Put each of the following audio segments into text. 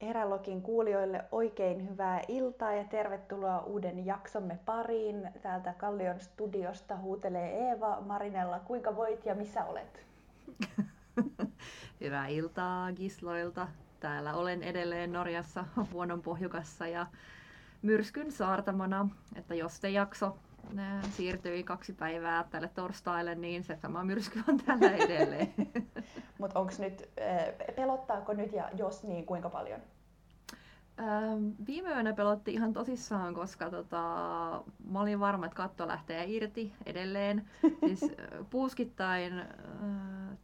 Erälokin kuulijoille oikein hyvää iltaa ja tervetuloa uuden jaksomme pariin. Täältä Kallion studiosta huutelee Eeva Marinella. Kuinka voit ja missä olet? Hyvää iltaa Gisloilta. Täällä olen edelleen Norjassa pohjukassa ja myrskyn saartamana. Että jos te jakso siirtyi kaksi päivää tälle torstaille, niin se sama myrsky on täällä edelleen. Mutta onko nyt, pelottaako nyt ja jos niin, kuinka paljon? Viime yönä pelotti ihan tosissaan, koska tota, mä olin varma, että katto lähtee irti edelleen. siis puuskittain äh,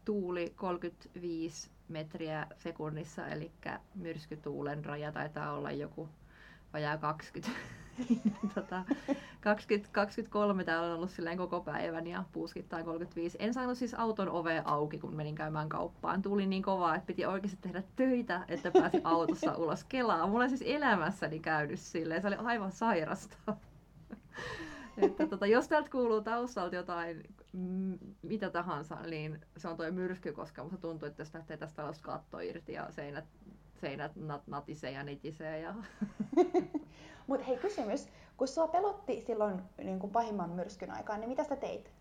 tuuli 35 metriä sekunnissa, eli myrskytuulen raja taitaa olla joku vajaa 20 tota, 20, 23 täällä on ollut silleen koko päivän ja puuskittain 35. En saanut siis auton ove auki, kun menin käymään kauppaan. Tuli niin kovaa, että piti oikeasti tehdä töitä, että pääsi autossa ulos Kelaa. Mulla siis elämässäni käynyt silleen. Se oli aivan sairasta. että tota, jos täältä kuuluu taustalta jotain, mm, mitä tahansa, niin se on toi myrsky, koska musta tuntuu, että jos lähtee tästä talosta katto irti ja seinät, seinät nat, natisee ja nitisee. Ja Mutta hei kysymys, kun sua pelotti silloin niin kuin pahimman myrskyn aikaan, niin mitä sä teit?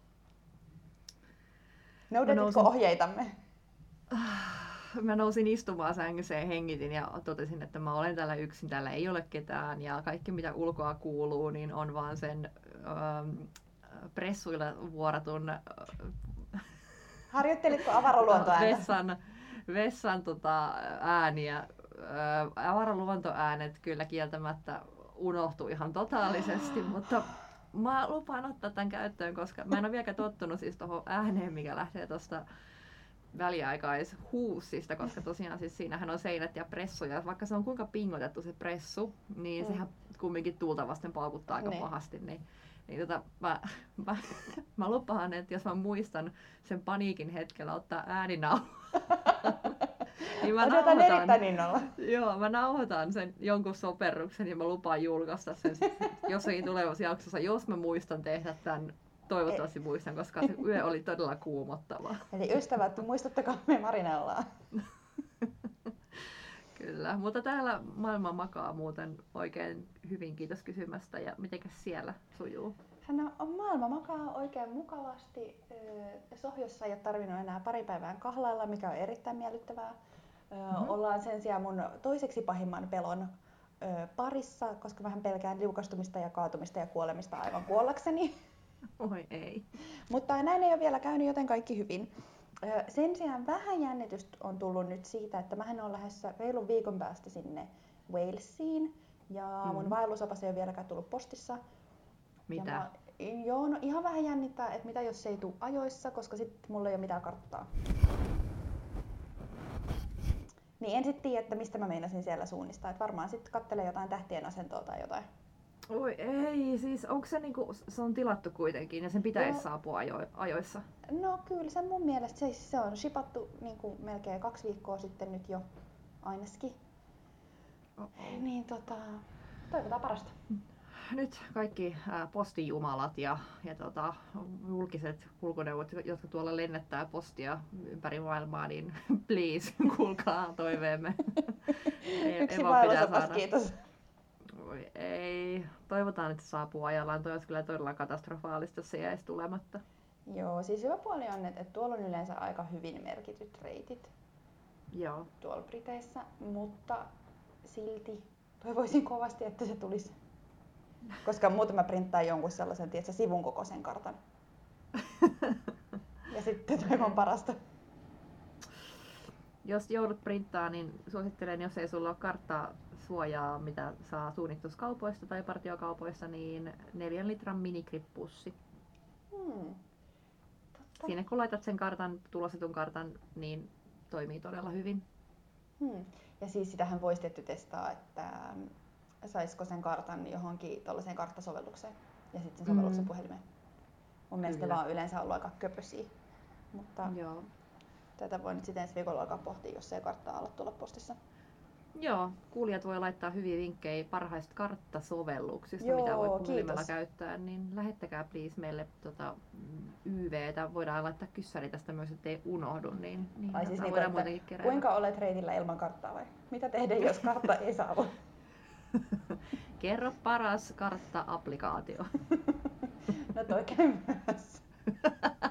Noudatitko nousin... ohjeitamme? Mä nousin istumaan sängyssä ja hengitin ja totesin, että mä olen täällä yksin, täällä ei ole ketään ja kaikki mitä ulkoa kuuluu, niin on vaan sen ähm, pressuilla vuoratun äh, Harjoittelitko avaroluontoääntä? Vessan, vessan tota, ääniä. Avaraluontoäänet kyllä kieltämättä unohtui ihan totaalisesti, mutta mä lupaan ottaa tämän käyttöön, koska mä en ole vieläkään tottunut siis tuohon ääneen, mikä lähtee tuosta väliaikaishuussista, koska tosiaan siis siinähän on seinät ja pressuja. Vaikka se on kuinka pingotettu se pressu, niin mm. sehän kumminkin tuulta vasten paukuttaa aika ne. Niin. pahasti. Niin, niin tota, mä, mä, mä lupaan, että jos mä muistan sen paniikin hetkellä ottaa ääninauha, niin mä Odotan erittäin innolla. Joo, mä nauhoitan sen jonkun soperruksen ja mä lupaan julkaista sen jossakin tulevassa jaksossa, jos mä muistan tehdä tämän Toivottavasti muistan, koska se yö oli todella kuumottava. Eli ystävät, muistuttakaa me Marinellaa. Kyllä, mutta täällä maailma makaa muuten oikein hyvin, kiitos kysymästä. Ja miten siellä sujuu? Hän on, maailma makaa oikein mukavasti. Sohjossa ei ole tarvinnut enää pari päivää kahlailla, mikä on erittäin miellyttävää. Mm-hmm. Ollaan sen sijaan mun toiseksi pahimman pelon parissa, koska vähän pelkään liukastumista ja kaatumista ja kuolemista aivan kuollakseni. Oi ei. Mutta näin ei ole vielä käynyt, joten kaikki hyvin. Sen sijaan vähän jännitystä on tullut nyt siitä, että mähän on lähdössä reilun viikon päästä sinne Walesiin. Ja mun mm-hmm. vaellusopas ei ole vieläkään tullut postissa. Mitä? mä, joo, no ihan vähän jännittää, että mitä jos se ei tule ajoissa, koska sitten mulla ei ole mitään karttaa. Niin en sitten tiedä, että mistä mä meinasin siellä suunnistaa. Et varmaan sitten kattelee jotain tähtien asentoa tai jotain. Oi ei, siis onko se niinku, se on tilattu kuitenkin ja sen pitäisi no, saapua ajo, ajoissa? No kyllä se mun mielestä, se, se on shipattu niinku melkein kaksi viikkoa sitten nyt jo ainakin. Oh-oh. Niin tota, toivotaan parasta. Nyt kaikki postijumalat ja, ja tota, julkiset kulkuneuvot, jotka tuolla lennettää postia ympäri maailmaa, niin please, kuulkaa toiveemme. Yksi pitää saada. kiitos. Oi, ei. Toivotaan, että saapuu ajallaan. Toi olisi kyllä todella katastrofaalista, jos se jäisi tulematta. Joo, siis hyvä puoli on, että, että tuolla on yleensä aika hyvin merkityt reitit. Joo. Tuolla Briteissä, mutta silti toivoisin kovasti, että se tulisi. Koska muuten mä printtaan jonkun sellaisen, tiedätkö, sivun kokoisen kartan. ja sitten toivon parasta. Jos joudut printtaa, niin suosittelen, jos ei sulla ole karttaa suojaa, mitä saa suunnittuskaupoista tai partiokaupoista, niin neljän litran minikrippussi. Hmm. Sinne kun laitat sen kartan, tulosetun kartan, niin toimii todella hyvin. Hmm. Ja siis sitähän voisi tietty testaa, että saisiko sen kartan johonkin tuollaiseen karttasovellukseen ja sitten sen sovelluksen mm. puhelimeen. Mun mielestä Kyllä. vaan yleensä ollut aika köpösiä. Mutta Joo. Tätä voi nyt sitten ensi viikolla alkaa pohtia, jos ei karttaa ala tulla postissa. Joo, kuulijat voi laittaa hyviä vinkkejä parhaista karttasovelluksista, Joo, mitä voi puhelimella kiitos. käyttää, niin lähettäkää please meille tota, YVtä. Voidaan laittaa kyssäri tästä myös, ettei unohdu, niin, niin Ai siis niin, voidaan että muutenkin keräillä. kuinka olet reitillä ilman karttaa vai? Mitä tehdä, jos kartta ei saavu? Kerro paras kartta-applikaatio. No toi käy myös.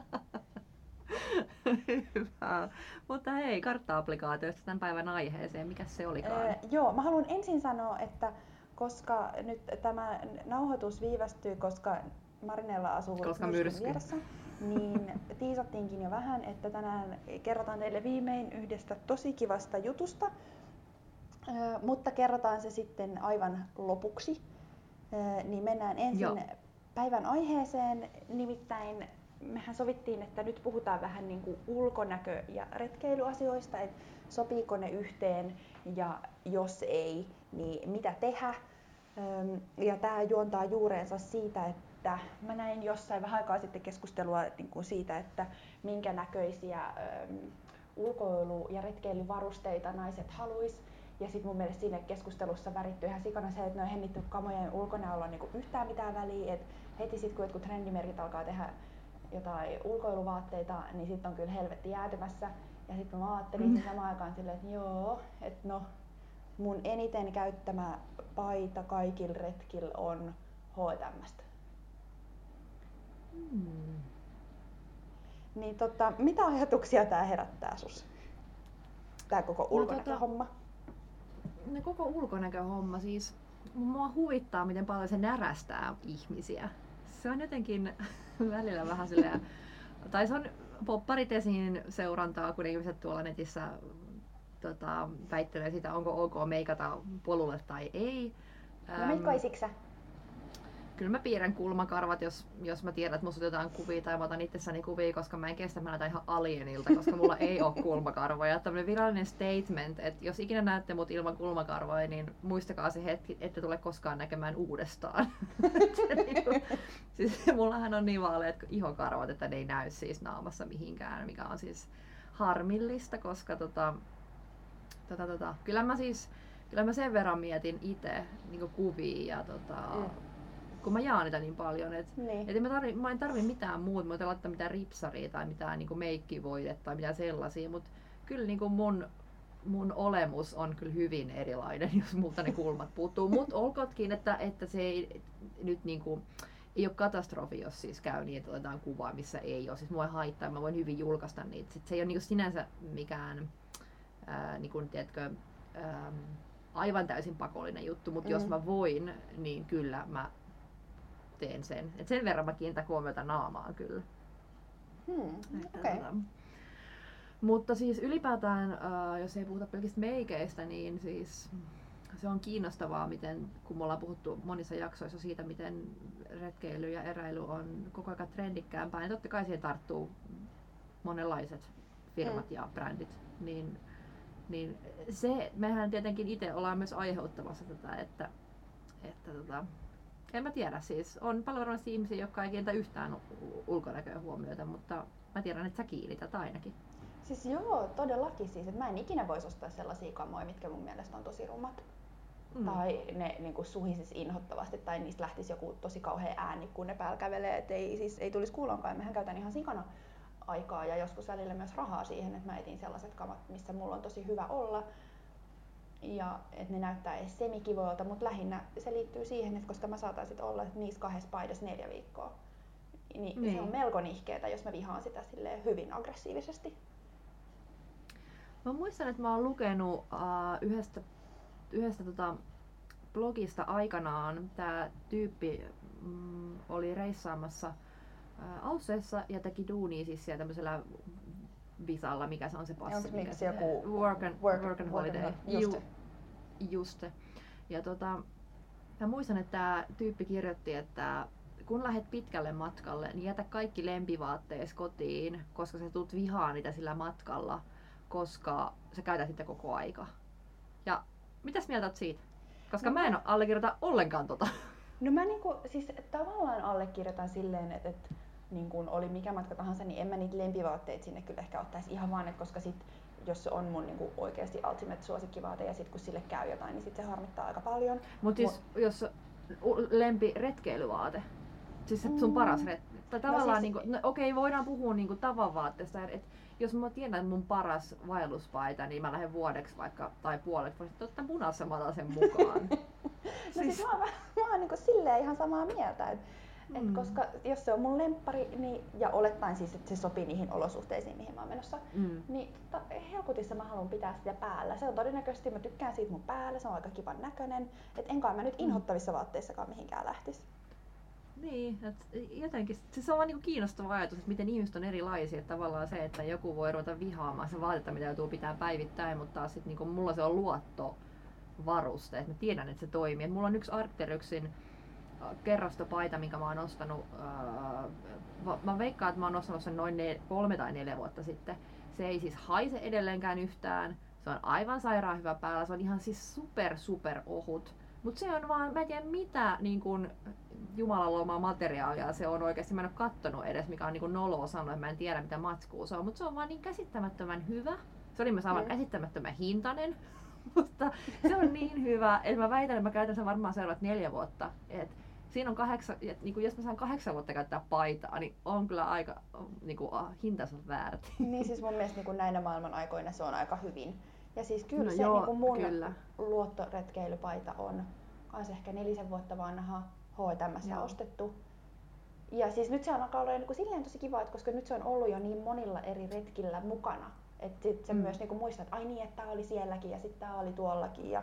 Hyvä. Mutta hei, kartta-applikaatioista tämän päivän aiheeseen. Mikä se olikaan? Öö, joo, mä haluan ensin sanoa, että koska nyt tämä nauhoitus viivästyy, koska Marinella asuu Koska myrsky. vieressä, niin tiisattiinkin jo vähän, että tänään kerrotaan teille viimein yhdestä tosi kivasta jutusta, Öö, mutta kerrotaan se sitten aivan lopuksi. Öö, niin mennään ensin Joo. päivän aiheeseen, nimittäin mehän sovittiin, että nyt puhutaan vähän niin kuin ulkonäkö- ja retkeilyasioista, että sopiiko ne yhteen ja jos ei, niin mitä tehdä. Ja tämä juontaa juureensa siitä, että mä näin jossain vähän aikaa sitten keskustelua niin kuin siitä, että minkä näköisiä ulkoilu- ja retkeilyvarusteita naiset haluaisi. Ja sitten mun mielestä siinä keskustelussa värittyi ihan sikana se, että no eihän niiden kamojen ulkonäöllä ole niinku yhtään mitään väliä. Et heti sitten kun jotkut trendimerkit alkaa tehdä jotain ulkoiluvaatteita, niin sitten on kyllä helvetti jäätymässä. Ja sitten mä ajattelin Mm. mm. samaan aikaan silleen, että joo, että no mun eniten käyttämä paita kaikilla retkillä on H&Mstä. Hmm. Niin tota, mitä ajatuksia tää herättää sus? Tää koko No ulkonäköhomma. Ne koko ulkonäköhomma siis, mua huvittaa miten paljon se närästää ihmisiä. Se on jotenkin välillä vähän silleen, tai se on popparit esiin seurantaa, kun ihmiset tuolla netissä tota, väittelee sitä, onko ok meikata polulle tai ei. No sä? Kyllä mä piirrän kulmakarvat, jos, jos mä tiedän, että musta otetaan kuvia tai mä otan itsessäni kuvia, koska mä en kestä, mä näytän ihan alienilta, koska mulla ei ole kulmakarvoja. Tämmöinen virallinen statement, että jos ikinä näette mut ilman kulmakarvoja, niin muistakaa se hetki, ette tule koskaan näkemään uudestaan. Niinku- siis mullahan on niin vaaleat ihokarvat, että ne ei näy siis naamassa mihinkään, mikä on siis harmillista, koska tota, tota, tota, kyllä mä siis kyllä mä sen verran mietin itse niin kuvia ja tota, Mm. Kun mä jaan niitä niin paljon, että Niin. et mä, tarvi, mä en tarvi mitään muuta, mä en laittaa mitään ripsaria tai mitään niin meikkivoidetta tai mitään sellaisia, mutta kyllä niin mun, mun olemus on kyllä hyvin erilainen, jos multa ne kulmat puuttuu. Mutta olkootkin, että, että se ei nyt niin kuin, ei ole katastrofi, jos siis käy niin, että otetaan kuvaa, missä ei ole. Siis mua ei haittaa, mä voin hyvin julkaista niitä. Sit se ei ole niin sinänsä mikään, ää, niin kuin, tiedätkö, äm, aivan täysin pakollinen juttu, mutta mm. jos mä voin, niin kyllä mä teen sen. Et sen verran mä kiinnitän huomiota naamaan kyllä. Hmm, Että okei. tota, mutta siis ylipäätään, äh, jos ei puhuta pelkistä meikeistä, niin siis se on kiinnostavaa, miten, kun me ollaan puhuttu monissa jaksoissa siitä, miten retkeily ja eräily on koko ajan trendikkäämpää, niin totta kai siihen tarttuu monenlaiset firmat ja brändit. Niin, niin se, mehän tietenkin itse ollaan myös aiheuttamassa tätä, että, että tota, en mä tiedä, siis on paljon varmasti ihmisiä, jotka ei kiinnitä yhtään ulkonäköä huomiota, mutta mä tiedän, että sä kiinnität ainakin. Siis joo, todellakin siis. Et mä en ikinä voisi ostaa sellaisia kamoja, mitkä mun mielestä on tosi rumat. Mm. Tai ne niin suhisis inhottavasti tai niistä lähtisi joku tosi kauhea ääni, kun ne päällä kävelee. Et ei, siis, ei tulisi kuulonkaan. Mehän käytän ihan sikana aikaa ja joskus välillä myös rahaa siihen, että mä etin sellaiset kamat, missä mulla on tosi hyvä olla. Ja että ne näyttää edes semikivoilta, mutta lähinnä se liittyy siihen, että koska mä saatan sit olla niissä kahdessa paidassa neljä viikkoa. Niin, niin. Se on melko nihkeetä, jos mä vihaan sitä hyvin aggressiivisesti. Mä muistan, että mä oon lukenut uh, yhdestä, yhdestä tota, blogista aikanaan. Tää tyyppi mm, oli reissaamassa uh, Ausseissa ja teki duunia siis siellä tämmöisellä visalla, mikä se on se passi. Onko mikä miksi joku work and, work, work and holiday. Ju- se. Just se. Ja tota, mä muistan, että tämä tyyppi kirjoitti, että kun lähdet pitkälle matkalle, niin jätä kaikki lempivaatteesi kotiin, koska sä tulet vihaa niitä sillä matkalla, koska sä käytät niitä koko aika. Ja mitäs mieltä oot siitä? Koska No mä en allekirjoita ollenkaan tota. No mä niinku, siis tavallaan allekirjoitan silleen, että, että niin kun oli mikä matka tahansa, niin en mä niitä lempivaatteita sinne kyllä ehkä ottaisi ihan vaan, että koska sit jos se on mun niin kuin oikeasti ultimate suosikkivaate ja sitten kun sille käy jotain, niin sitten se harmittaa aika paljon. Mutta siis Mut, jos lempi retkeilyvaate, siis sun mm. paras ret... Tai no tavallaan, no siis, niin no, okei, okay, voidaan puhua niin kuin tavanvaatteesta, että jos mä tiedän, että mun paras vaelluspaita, niin mä lähden vuodeksi vaikka, tai puoleksi, voisin ottaa punaisen sen mukaan. no siis, siis mä, mä, mä oon niin silleen ihan samaa mieltä, että Mm. Et koska jos se on mun lemppari, niin, ja olettaen siis, että se sopii niihin olosuhteisiin, mihin mä oon menossa, mm. niin ta, helkutissa mä haluan pitää sitä päällä. Se on todennäköisesti, mä tykkään siitä mun päällä, se on aika kivan näköinen. Et enkä mä nyt mm. inhottavissa vaatteissakaan mihinkään lähtisi. Niin, että jotenkin, se on vaan niinku kiinnostava ajatus, että miten ihmiset on erilaisia. Että tavallaan se, että joku voi ruveta vihaamaan se vaatetta, mitä joutuu pitää päivittäin, mutta taas sit niinku mulla se on luotto varuste, että mä tiedän, että se toimii. Et mulla on yksi Arcteryxin kerrastopaita, minkä mä oon ostanut, ää, mä veikkaan, että mä oon ostanut sen noin ne, kolme tai neljä vuotta sitten. Se ei siis haise edelleenkään yhtään, se on aivan sairaan hyvä päällä, se on ihan siis super super ohut. Mutta se on vaan, mä en tiedä mitä niin kun, Jumalan luomaa materiaalia se on oikeasti. Mä en ole kattonut edes, mikä on niin noloa sanoa, että mä en tiedä mitä matskua se on, mutta se on vaan niin käsittämättömän hyvä. Se oli myös aivan mm. käsittämättömän hintainen, mutta se on niin hyvä, että mä väitän, että mä käytän sen varmaan seuraavat neljä vuotta. Et siinä on kahdeksan, niin kuin jos mä saan kahdeksan vuotta käyttää paitaa, niin on kyllä aika niin kuin, ah, hintansa väärti. Niin siis mun mielestä niin kuin näinä maailman aikoina se on aika hyvin. Ja siis kyllä no se joo, niin kuin mun kyllä. luottoretkeilypaita on kans ehkä nelisen vuotta vanha H&M ostettu. Ja siis nyt se on alkaa olla niin kuin silleen tosi kiva, että koska nyt se on ollut jo niin monilla eri retkillä mukana. Että sit se mm. myös niin kuin muistaa, että ai niin, että tämä oli sielläkin ja sitten tämä oli tuollakin. Ja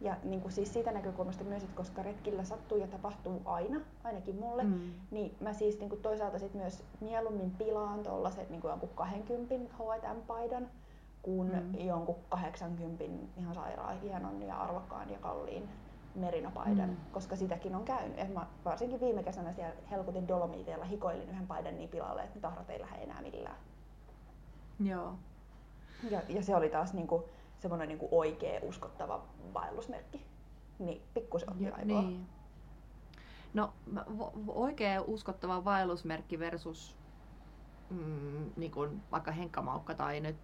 ja niin kuin siis siitä näkökulmasta myös, että koska retkillä sattuu ja tapahtuu aina, ainakin mulle, mm. niin mä siis niin kuin toisaalta sit myös mieluummin pilaan tuollaiset niin jonkun 20 H&M-paidan kuin mm. jonkun 80 ihan sairaan hienon ja arvokkaan ja kalliin merinopaidan, mm. koska sitäkin on käynyt. Et mä varsinkin viime kesänä siellä Helkutin Dolomiteilla hikoilin yhden paidan niin pilalle, että ne tahrat ei lähde enää millään. Joo. Ja, ja se oli taas niinku, semmoinen niin oikea uskottava vaellusmerkki. Niin pikkusen otti aivoa. Niin. No oikea uskottava vaellusmerkki versus mm, niin kuin vaikka Henkkamaukka tai nyt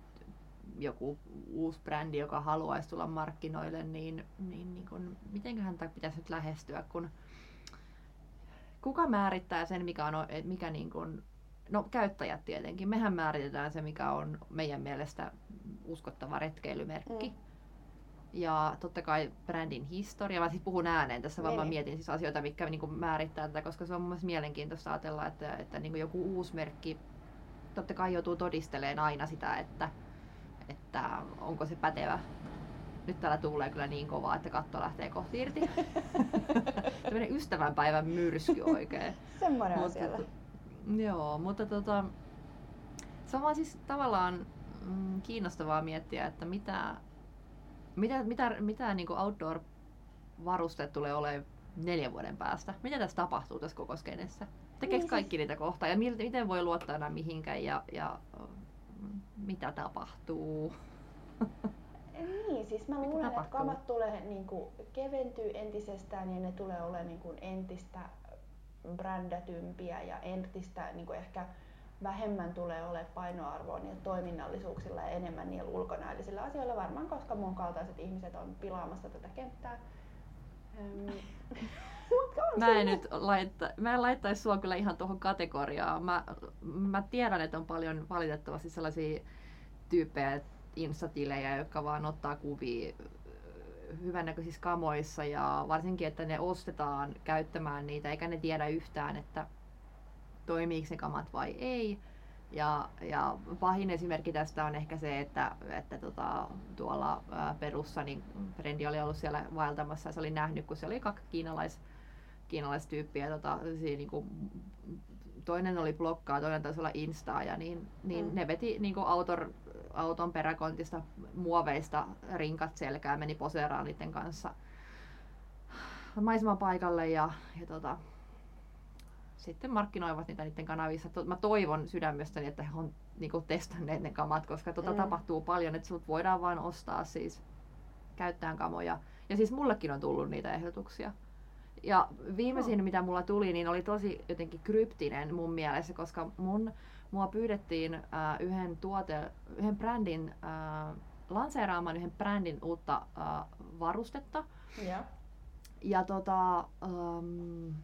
joku uusi brändi, joka haluaisi tulla markkinoille, niin, niin, niin kuin, mitenköhän tätä pitäisi nyt lähestyä, kun kuka määrittää sen, mikä on, mikä niin kuin, no käyttäjät tietenkin, mehän määritetään se, mikä on meidän mielestä uskottava retkeilymerkki. Mm. Ja totta kai brändin historia. Mä siis puhun ääneen tässä, vaan mä niin. mietin siis asioita, mitkä niin kuin määrittää tätä, koska se on mun mielenkiintoista ajatella, että, että niin kuin joku uusi merkki totta kai joutuu todistelemaan aina sitä, että, että onko se pätevä. Nyt täällä tuulee kyllä niin kovaa, että katto lähtee kohti irti. Tämmöinen ystävänpäivän myrsky oikein. Semmoinen on siellä. Joo, mutta tota, se on vaan siis tavallaan mm, kiinnostavaa miettiä, että mitä, mitä, mitä, mitä niin outdoor-varusteet tulee olemaan neljän vuoden päästä. Mitä tässä tapahtuu tässä koko skenessä? Tekeekö niin, kaikki siis... niitä kohtaa ja miten, miten voi luottaa enää mihinkään ja, ja mm, mitä tapahtuu? Niin, siis mä luulen, että kamat tulee niin kuin, keventyy entisestään ja ne tulee olemaan niin kuin, entistä brändätympiä ja entistä niin kuin, ehkä vähemmän tulee ole painoarvoa niillä toiminnallisuuksilla ja enemmän niillä ulkonäöllisillä asioilla varmaan, koska mun kaltaiset ihmiset on pilaamassa tätä kenttää. mä en nyt laittaa, mä en laittaisi sua kyllä ihan tuohon kategoriaan. Mä, mä tiedän, että on paljon valitettavasti sellaisia tyyppejä, instatilejä, jotka vaan ottaa kuvia hyvännäköisissä kamoissa ja varsinkin, että ne ostetaan käyttämään niitä eikä ne tiedä yhtään, että toimiiko se kamat vai ei. Ja, ja pahin esimerkki tästä on ehkä se, että, että tota, tuolla ää, Perussa niin Frendi oli ollut siellä vaeltamassa ja se oli nähnyt, kun se oli kaksi kiinalais, kiinalaistyyppiä. Tota, siinä, niin kuin, toinen oli blokkaa, toinen taisi olla Instaa ja niin, niin mm. ne veti niin kuin autor, auton peräkontista muoveista rinkat selkään, meni poseeraan niiden kanssa paikalle ja, ja tota, sitten markkinoivat niitä niiden kanavissa. Mä toivon sydämestäni, että he on niinku testanneet ne kamat, koska tota mm. tapahtuu paljon, että sut voidaan vain ostaa siis käyttäen kamoja. Ja siis mullekin on tullut niitä ehdotuksia. Ja viimeisin, no. mitä mulla tuli, niin oli tosi jotenkin kryptinen mun mielestä, koska mun, mua pyydettiin äh, yhden tuote, yhden brändin, äh, lanseeraamaan yhden brändin uutta äh, varustetta. Ja, Ja tota, ähm,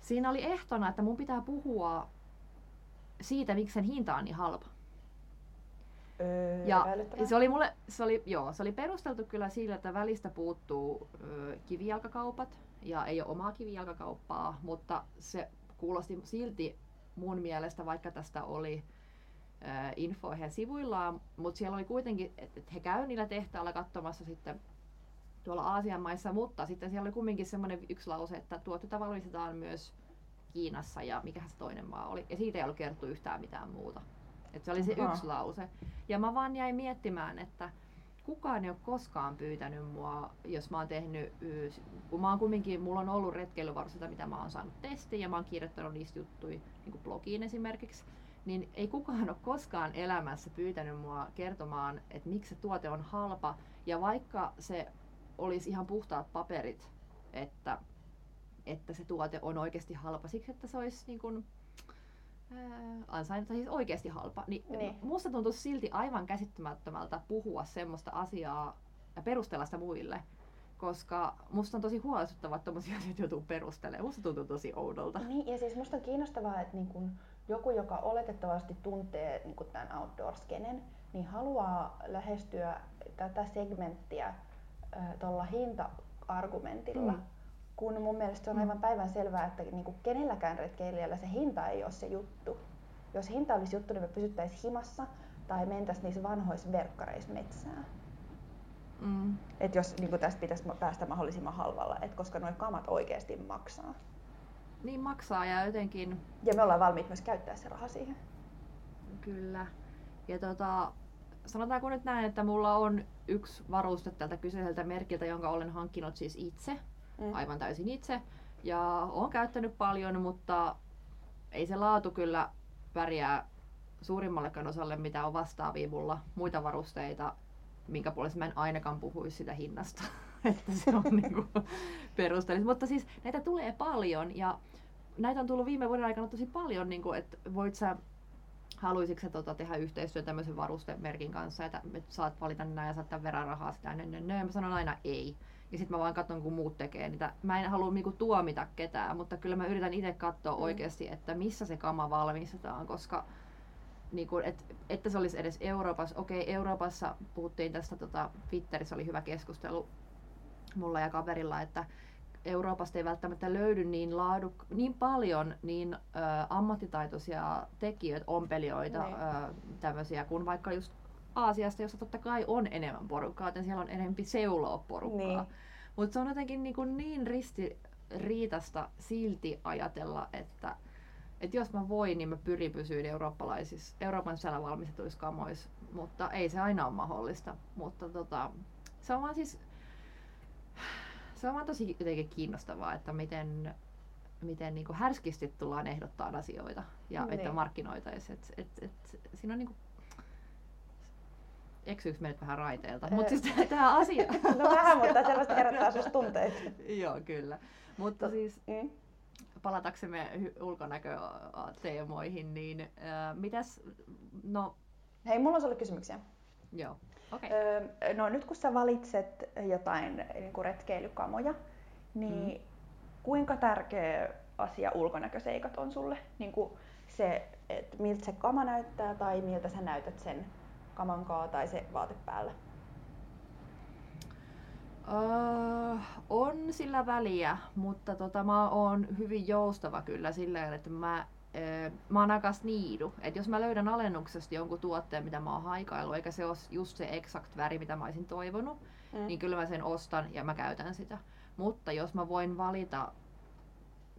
siinä oli ehtona, että mun pitää puhua siitä, miksi sen hinta on niin halpa. öö, Ja se oli mulle, se oli, joo, se oli perusteltu kyllä sillä, että välistä puuttuu ö, kivijalkakaupat ja ei ole omaa kivijalkakauppaa, mutta se kuulosti silti mun mielestä, vaikka tästä oli ö, info heidän sivuillaan, mutta siellä oli kuitenkin, että et he käy niillä tehtailla katsomassa sitten tuolla Aasian maissa, mutta sitten siellä oli kumminkin semmoinen yksi lause, että tuotteita valmistetaan myös Kiinassa ja mikä se toinen maa oli. Ja siitä ei ollut kerrottu yhtään mitään muuta. Et se oli se Ahaa. yksi lause. Ja mä vaan jäin miettimään, että kukaan ei ole koskaan pyytänyt mua, jos mä oon tehnyt, kun mä oon kumminkin, mulla on ollut retkeilyvarusteita, mitä mä oon saanut testiin ja mä oon kirjoittanut niistä juttuja niin kuin blogiin esimerkiksi, niin ei kukaan ole koskaan elämässä pyytänyt mua kertomaan, että miksi se tuote on halpa. Ja vaikka se olisi ihan puhtaat paperit, että, että se tuote on oikeasti halpa siksi, että se olisi niin kuin, ansainta siis oikeasti halpa, niin, Niin. musta tuntuu silti aivan käsittämättömältä puhua semmoista asiaa ja perustella sitä muille. Koska musta on tosi huolestuttavaa, että tommosia asioita joutuu perustelemaan. Musta tuntuu tosi oudolta. Niin, ja siis musta on kiinnostavaa, että niin kun joku, joka oletettavasti tuntee niin kun tämän outdoor-skenen, niin haluaa lähestyä tätä segmenttiä tuolla hinta-argumentilla. Mm. Kun mun mielestä on Mm. aivan päivän selvää, että niin kun kenelläkään retkeilijällä se hinta ei ole se juttu. Jos hinta olisi juttu, niin me pysyttäisiin himassa tai mentäisiin niissä vanhoissa verkkareissa metsään. Mm. Et jos niin tästä pitäisi päästä mahdollisimman halvalla, et koska nuo kamat oikeasti maksaa. Niin maksaa ja jotenkin Ja me ollaan valmiit myös käyttää se raha siihen. Kyllä. Ja tota, sanotaanko nyt näin, että mulla on yksi varuste tältä kyseiseltä merkiltä, jonka olen hankkinut siis itse, Mm. aivan täysin itse. Ja olen käyttänyt paljon, mutta ei se laatu kyllä pärjää suurimmallekaan osalle, mitä on vastaavia mulla muita varusteita, minkä puolesta mä en ainakaan puhuisi sitä hinnasta. että se on niinku perusteellista. Mutta siis näitä tulee paljon ja näitä on tullut viime vuoden aikana tosi paljon, niinku, että voit sä haluaisitko tota, tehdä yhteistyötä tämmöisen varustemerkin kanssa, että et saat valita näin ja saat tämän verran rahaa sitä, nö, nö, nö. Mä sanon aina ei. Ja sitten mä vaan katson, kun muut tekee niitä. Mä en halua niinku tuomita ketään, mutta kyllä mä yritän itse katsoa Mm. oikeasti, että missä se kama valmistetaan, koska niinku, et, että se olisi edes Euroopassa. Okei, Euroopassa puhuttiin tästä, tota, Twitterissä oli hyvä keskustelu mulla ja kaverilla, että Euroopasta ei välttämättä löydy niin, laaduk, niin paljon niin ö, ammattitaitoisia tekijöitä, ompelijoita, Niin. ö, tämmöisiä kuin vaikka just Aasiasta, jossa totta kai on enemmän porukkaa, joten siellä on enemmän seuloa porukkaa. Niin. Mutta se on jotenkin niin, kuin niin ristiriitasta silti ajatella, että, että jos mä voin, niin mä pyrin pysyyn eurooppalaisissa, Euroopan sisällä valmistetuissa kamoissa, mutta ei se aina ole mahdollista. Mutta tota, se on vaan siis, se on vaan tosi jotenkin kiinnostavaa, että miten, miten niin härskisti tullaan ehdottaa asioita ja Niin. että markkinoitaisiin. Et, et, et, siinä on niin kuin, eksyykö me nyt vähän raiteilta? Mutta siis tämä asia... No vähän, mutta selvästi herättää susta tunteita. Joo, kyllä. Mutta siis Mm. palataksemme ulkonäköteemoihin, niin ää, mitäs, no Hei, mulla on sulle kysymyksiä. joo, okei. Öö, no nyt kun sä valitset jotain niin kuin retkeilykamoja, niin Mm. kuinka tärkeä asia ulkonäköseikat on sulle? Niin kuin se, että miltä se kama näyttää tai miltä sä näytät sen kamankaa tai se vaate päällä. Öö, on sillä väliä, mutta tota, mä oon hyvin joustava kyllä sillä tavalla, että mä, öö, mä oon aika sniidu. Et jos mä löydän alennuksesta jonkun tuotteen, mitä mä oon haikailu, eikä se ole just se exact väri, mitä mä olisin toivonut, Mm. niin kyllä mä sen ostan ja mä käytän sitä. Mutta jos mä voin valita,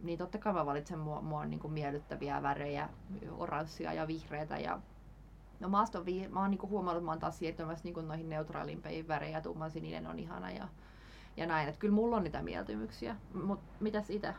niin totta kai mä valitsen mua, mua niin kuin miellyttäviä värejä, oranssia ja vihreitä ja No mä, oon, vi- mä oon niinku huomannut, että mä oon taas siirtymässä niinku noihin neutraalimpiin värejä, tumman sininen on ihana ja, ja näin. Et kyllä mulla on niitä mieltymyksiä. Mut mitäs itse?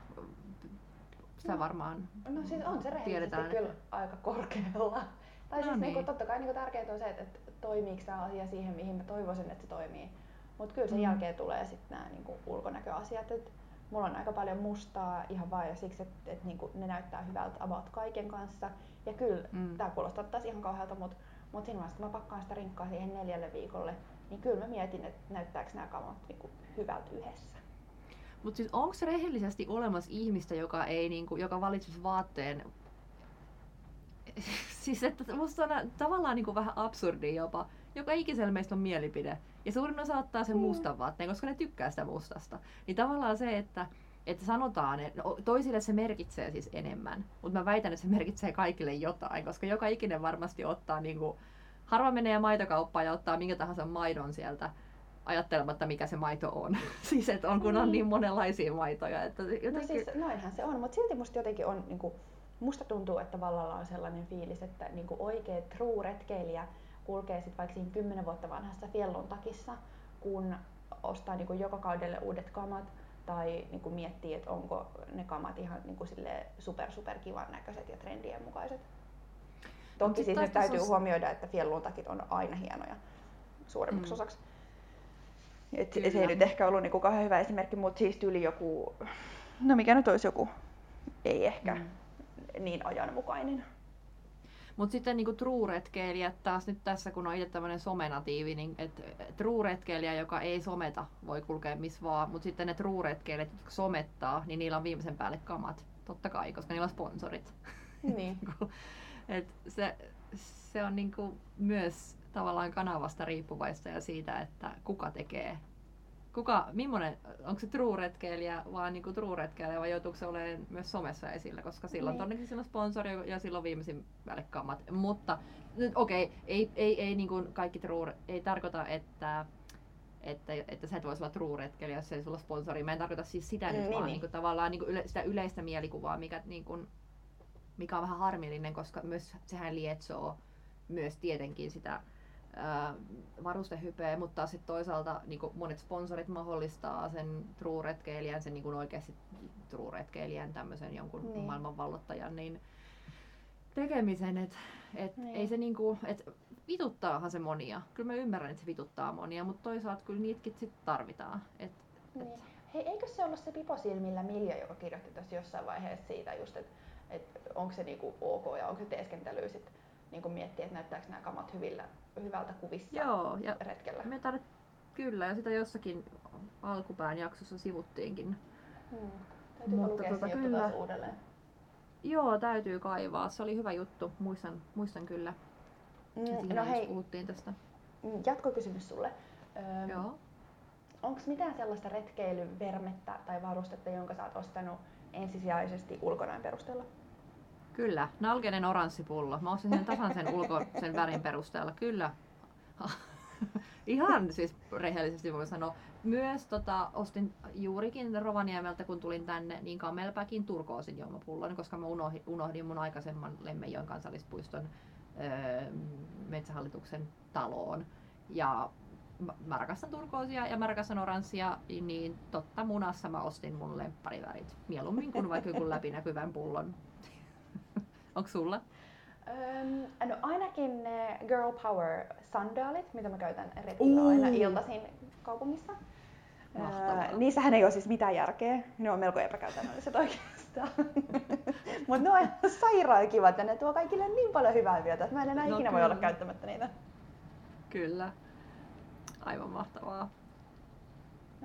Sä No. varmaan No siis on se rehellisesti kyllä aika korkealla. Tai No siis niin. niinku, totta kai niinku tärkeintä on se, että, että toimiiko tämä asia siihen, mihin mä toivoisin, että se toimii. Mutta kyllä sen Mm. jälkeen tulee sitten nämä niinku ulkonäköasiat. Et mulla on aika paljon mustaa ihan vaan ja siksi, että et, niinku, ne näyttää hyvältä about kaiken kanssa. Ja kyllä, mm. tää kuulostaa taas ihan kauhealta, mutta mut siinä vaiheessa, kun mä pakkaan sitä rinkkaa siihen neljälle viikolle, niin kyllä mä mietin, että näyttääkö nämä kamat niinku, hyvältä yhdessä. Mutta siis onko rehellisesti olemassa ihmistä, joka, ei, niinku, joka valitsisi vaatteen siis että musta on tavallaan niin kuin vähän absurdi jopa. Joka ikisellä meistä on mielipide. Ja suurin osa ottaa sen mm. mustan vaatteen, koska ne tykkää sitä mustasta. Niin tavallaan se, että, että sanotaan, että no, toisille se merkitsee siis enemmän. Mutta mä väitän, että se merkitsee kaikille jotain, koska joka ikinen varmasti ottaa niin kuin, harva menee maitokauppaan ja ottaa minkä tahansa maidon sieltä ajattelematta, mikä se maito on. siis että on, kun on niin, niin monenlaisia maitoja. Että no jotenkin... No siis noinhan se on, mutta silti musta jotenkin on niin kuin, musta tuntuu, että vallalla on sellainen fiilis, että niin kuin oikea true retkeilijä kulkee sit vaikka siinä 10 vuotta vanhassa fjellon takissa, kun ostaa niin kuin joka kaudelle uudet kamat tai niin kuin miettii, että onko ne kamat ihan niin kuin super super kivan näköiset ja trendien mukaiset. Toki siis nyt täytyy on... huomioida, että fjellon takit on aina hienoja suurimmaksi mm. osaksi. Et se ei nyt ehkä ollut niinku kauhean hyvä esimerkki, mutta siis tyyli joku, no mikä nyt olisi joku, ei ehkä. Mm niin ajanmukainen. Mutta sitten niinku true-retkeilijät taas nyt tässä, kun on itse tämmöinen somenatiivi, niin et, true-retkeilijä, joka ei someta, voi kulkea missä vaan, mutta sitten ne true-retkeilijät, jotka somettaa, niin niillä on viimeisen päälle kamat. Totta kai, koska niillä on sponsorit. Niin. Niinku, et se, se on niinku myös tavallaan kanavasta riippuvaista ja siitä, että kuka tekee kuka, millainen, onko se true-retkeilijä vaan niinku true-retkeilijä vai joutuuko se olemaan myös somessa esillä, koska silloin niin. todennäköisesti sillä on sponsori ja silloin viimeisin välikammat. Mutta nyt okei, okay, ei, ei, ei niin kuin kaikki true, ei tarkoita, että että, että sä et voisi olla true-retkeilijä, jos ei sulla sponsori. Mä en tarkoita siis sitä mm, nyt, niin, vaan niin. Niin kuin, tavallaan niin kuin yle, sitä yleistä mielikuvaa, mikä, niin kuin, mikä on vähän harmillinen, koska myös sehän lietsoo myös tietenkin sitä varustehypeä, mutta sitten toisaalta niin monet sponsorit mahdollistaa sen true-retkeilijän, sen niin oikeasti true-retkeilijän, tämmöisen jonkun niin. maailmanvallottajan, niin tekemisen, että et niin. ei se niinku, et vituttaahan se monia. Kyllä mä ymmärrän, että se vituttaa monia, mutta toisaalta kyllä niitäkin sit tarvitaan. Et, niin. et... Hei, eikö se ollut se Pipo Silmillä Milja, joka kirjoitti tässä jossain vaiheessa siitä just, että et onko se niinku ok ja onko se teeskentely sitten niin miettiä, että näyttääkö nämä kamat hyvillä, hyvältä kuvissa Joo, ja retkellä. Me tar- kyllä, ja sitä jossakin alkupään jaksossa sivuttiinkin. Hmm. Mutta tota, kyllä. uudelleen? Joo, täytyy kaivaa. Se oli hyvä juttu, muistan, muistan kyllä. Mm, no hei, puhuttiin tästä. Mm, jatkokysymys sulle. Joo. Onko mitään sellaista retkeilyvermettä tai varustetta, jonka sä oot ostanut ensisijaisesti ulkonäön perusteella? Kyllä, nalkeinen oranssi pullo. Mä ostin sen tasan sen ulko, sen värin perusteella. Kyllä. Ihan siis rehellisesti voi sanoa. Myös tota, ostin juurikin Rovaniemeltä, kun tulin tänne, niin Kamelpäkin turkoosin juomapullon, koska mä unohdin, unohdin mun aikaisemman Lemmenjoen kansallispuiston öö, metsähallituksen taloon. Ja mä rakastan turkoosia ja mä rakastan oranssia, niin totta munassa mä ostin mun lempparivärit. Mieluummin kuin vaikka joku läpinäkyvän pullon. Onko sulla? Um, no ainakin ne Girl Power sandaalit, mitä mä käytän retkillä uh. aina iltaisin kaupungissa. Uh, niissähän ei ole siis mitään järkeä. Ne on melko epäkäytännölliset oikeastaan. Mutta ne on ihan sairaan kivat ja ne tuo kaikille niin paljon hyvää vielä, että mä en enää no, ikinä kyllä. voi olla käyttämättä niitä. Kyllä. Aivan mahtavaa.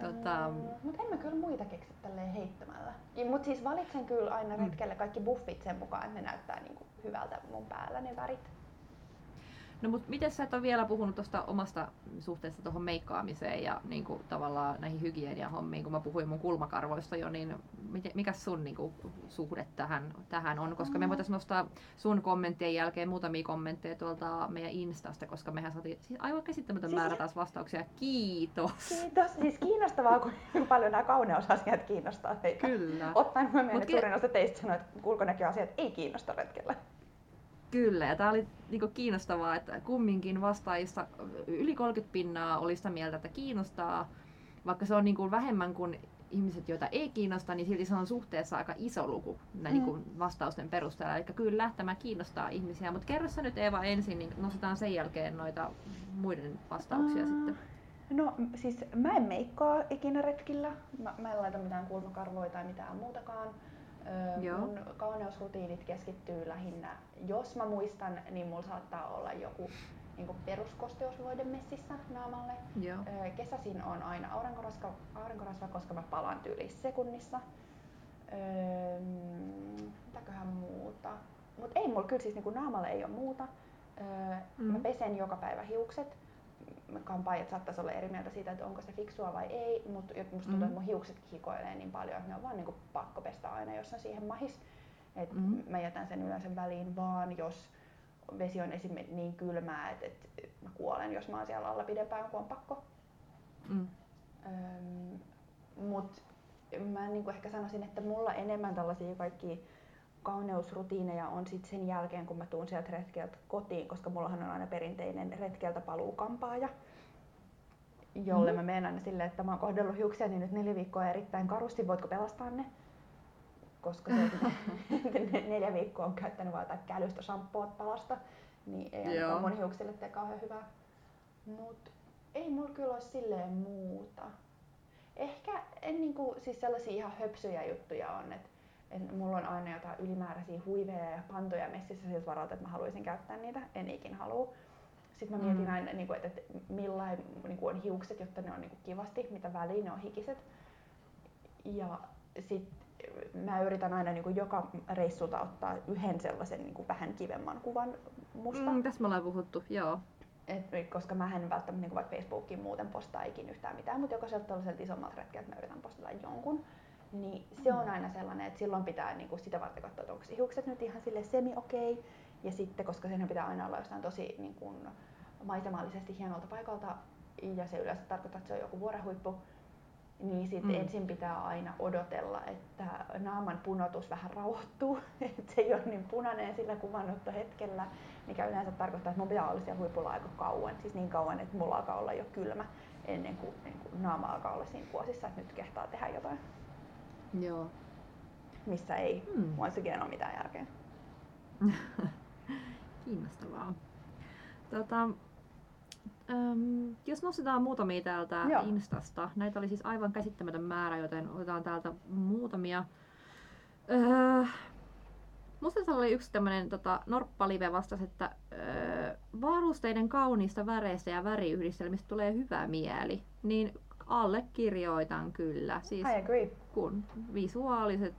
Tota... Mutta en mä kyllä muita keksi tälleen heittämällä. Mutta siis valitsen kyllä aina mm. retkelle kaikki buffit sen mukaan, että ne näyttää niinku hyvältä mun päällä ne värit. No mutta miten sä et ole vielä puhunut tuosta omasta suhteesta tuohon meikkaamiseen ja niin kuin, tavallaan näihin hygieniahommiin, kun mä puhuin mun kulmakarvoista jo, niin mikä sun niin kuin, suhde tähän, tähän on? Koska me voitaisiin nostaa sun kommenttien jälkeen muutamia kommentteja tuolta meidän Instasta, koska mehän saatiin siis aivan käsittämätön määrä taas vastauksia. Kiitos! Kiitos! Siis kiinnostavaa, kun paljon nämä kauneusasiat kiinnostaa teitä. Kyllä. Ottaen huomioon, että suurin osa teistä sanoo, että ulkonäköasiat ei kiinnosta retkellä. Kyllä, ja tämä oli niinku kiinnostavaa, että kumminkin vastaajista yli 30 pinnaa oli sitä mieltä, että kiinnostaa, vaikka se on niinku vähemmän kuin ihmiset, joita ei kiinnosta, niin silti se on suhteessa aika iso luku näin mm. niin vastausten perusteella. Eli kyllä, tämä kiinnostaa ihmisiä. Mutta kerro sä nyt Eeva ensin, niin nostetaan sen jälkeen noita muiden vastauksia mm. sitten. No siis mä en meikkaa ikinä retkillä. Mä, mä en laita mitään kulmakarvoja tai mitään muutakaan. Öö, Joo. mun kauneusrutiinit keskittyy lähinnä, jos mä muistan, niin mulla saattaa olla joku niin peruskosteusvoide messissä naamalle. Joo. Öö, kesäisin on aina aurinkorasva, aurinkorasva, koska mä palaan tyyli sekunnissa. Öö, mitäköhän muuta? Mut ei mulla kyllä siis niinku naamalle ei ole muuta. Öö, Mm. Mä pesen joka päivä hiukset. Kampaajat saattaisi olla eri mieltä siitä, että onko se fiksua vai ei, mutta musta tuntuu, Mm. että mun hiukset hikoilee niin paljon, että ne on vaan niinku pakko pestä aina, jos on siihen mahis. Et Mm. Mä jätän sen yleensä väliin vaan, jos vesi on esimerkiksi niin kylmää, että, että mä kuolen, jos mä oon siellä alla pidempään kuin on pakko. Mm. Öm, mut mä niinku ehkä sanoisin, että mulla enemmän tällaisia kaikki kauneusrutiineja on sit sen jälkeen, kun mä tuun sieltä retkeltä kotiin, koska mullahan on aina perinteinen retkeltä paluukampaaja, jolle Mhm. mä menen aina silleen, että mä oon kohdellut hiuksiani nyt neljä viikkoa erittäin karusti, voitko pelastaa ne? Koska se ne- neljä viikkoa on käyttänyt vaan jotain kälystä shampoot palasta, niin ei ainakaan mun hiuksille tee kauhean hyvää. Mut ei mulla kyllä ole silleen muuta. Ehkä en niinku, siis sellaisia ihan höpsyjä juttuja on, että et mulla on aina jotain ylimääräisiä huiveja ja pantoja messissä siltä varalta, että mä haluaisin käyttää niitä, en ikin halua. Sitten mä mietin Mm. aina, niinku, että et millain niinku on hiukset, jotta ne on niinku kivasti, mitä väliin ne on hikiset. Ja sit mä yritän aina niinku joka reissulta ottaa yhden sellaisen niinku vähän kivemman kuvan musta. Mm, tässä me ollaan puhuttu, joo. Et, koska mä en välttämättä niin vaikka Facebookiin muuten postaa ikin yhtään mitään, mutta jokaiselta tällaiselta isommalta retkeltä mä yritän postata jonkun. Niin se on aina sellainen, että silloin pitää niin kuin sitä varten katsoa, että onko hiukset nyt ihan sille semi okei. Ja sitten, koska sen pitää aina olla jostain tosi niin kuin, maisemallisesti hienolta paikalta, ja se yleensä tarkoittaa, että se on joku vuorenhuippu, niin sitten Mm. ensin pitää aina odotella, että naaman punotus vähän rauhoittuu, että se ei ole niin punainen sillä kuvannutta hetkellä, mikä yleensä tarkoittaa, että mun pitää olla siellä huipulla aika kauan, siis niin kauan, että mulla alkaa olla jo kylmä ennen kuin, niin kuin naama alkaa olla siinä kuosissa, että nyt kehtaa tehdä jotain, Joo. missä ei Mm. again ole mitään järkeä. Kiinnostavaa. Tota, äm, jos nostetaan muutamia täältä Joo. Instasta, näitä oli siis aivan käsittämätön määrä, joten otetaan täältä muutamia. Öö, musta oli yksi tämmönen tota, Norppalive vastasi, että öö, varusteiden kauniista väreistä ja väriyhdistelmistä tulee hyvä mieli. Niin allekirjoitan kyllä. Siis I agree. Kun visuaaliset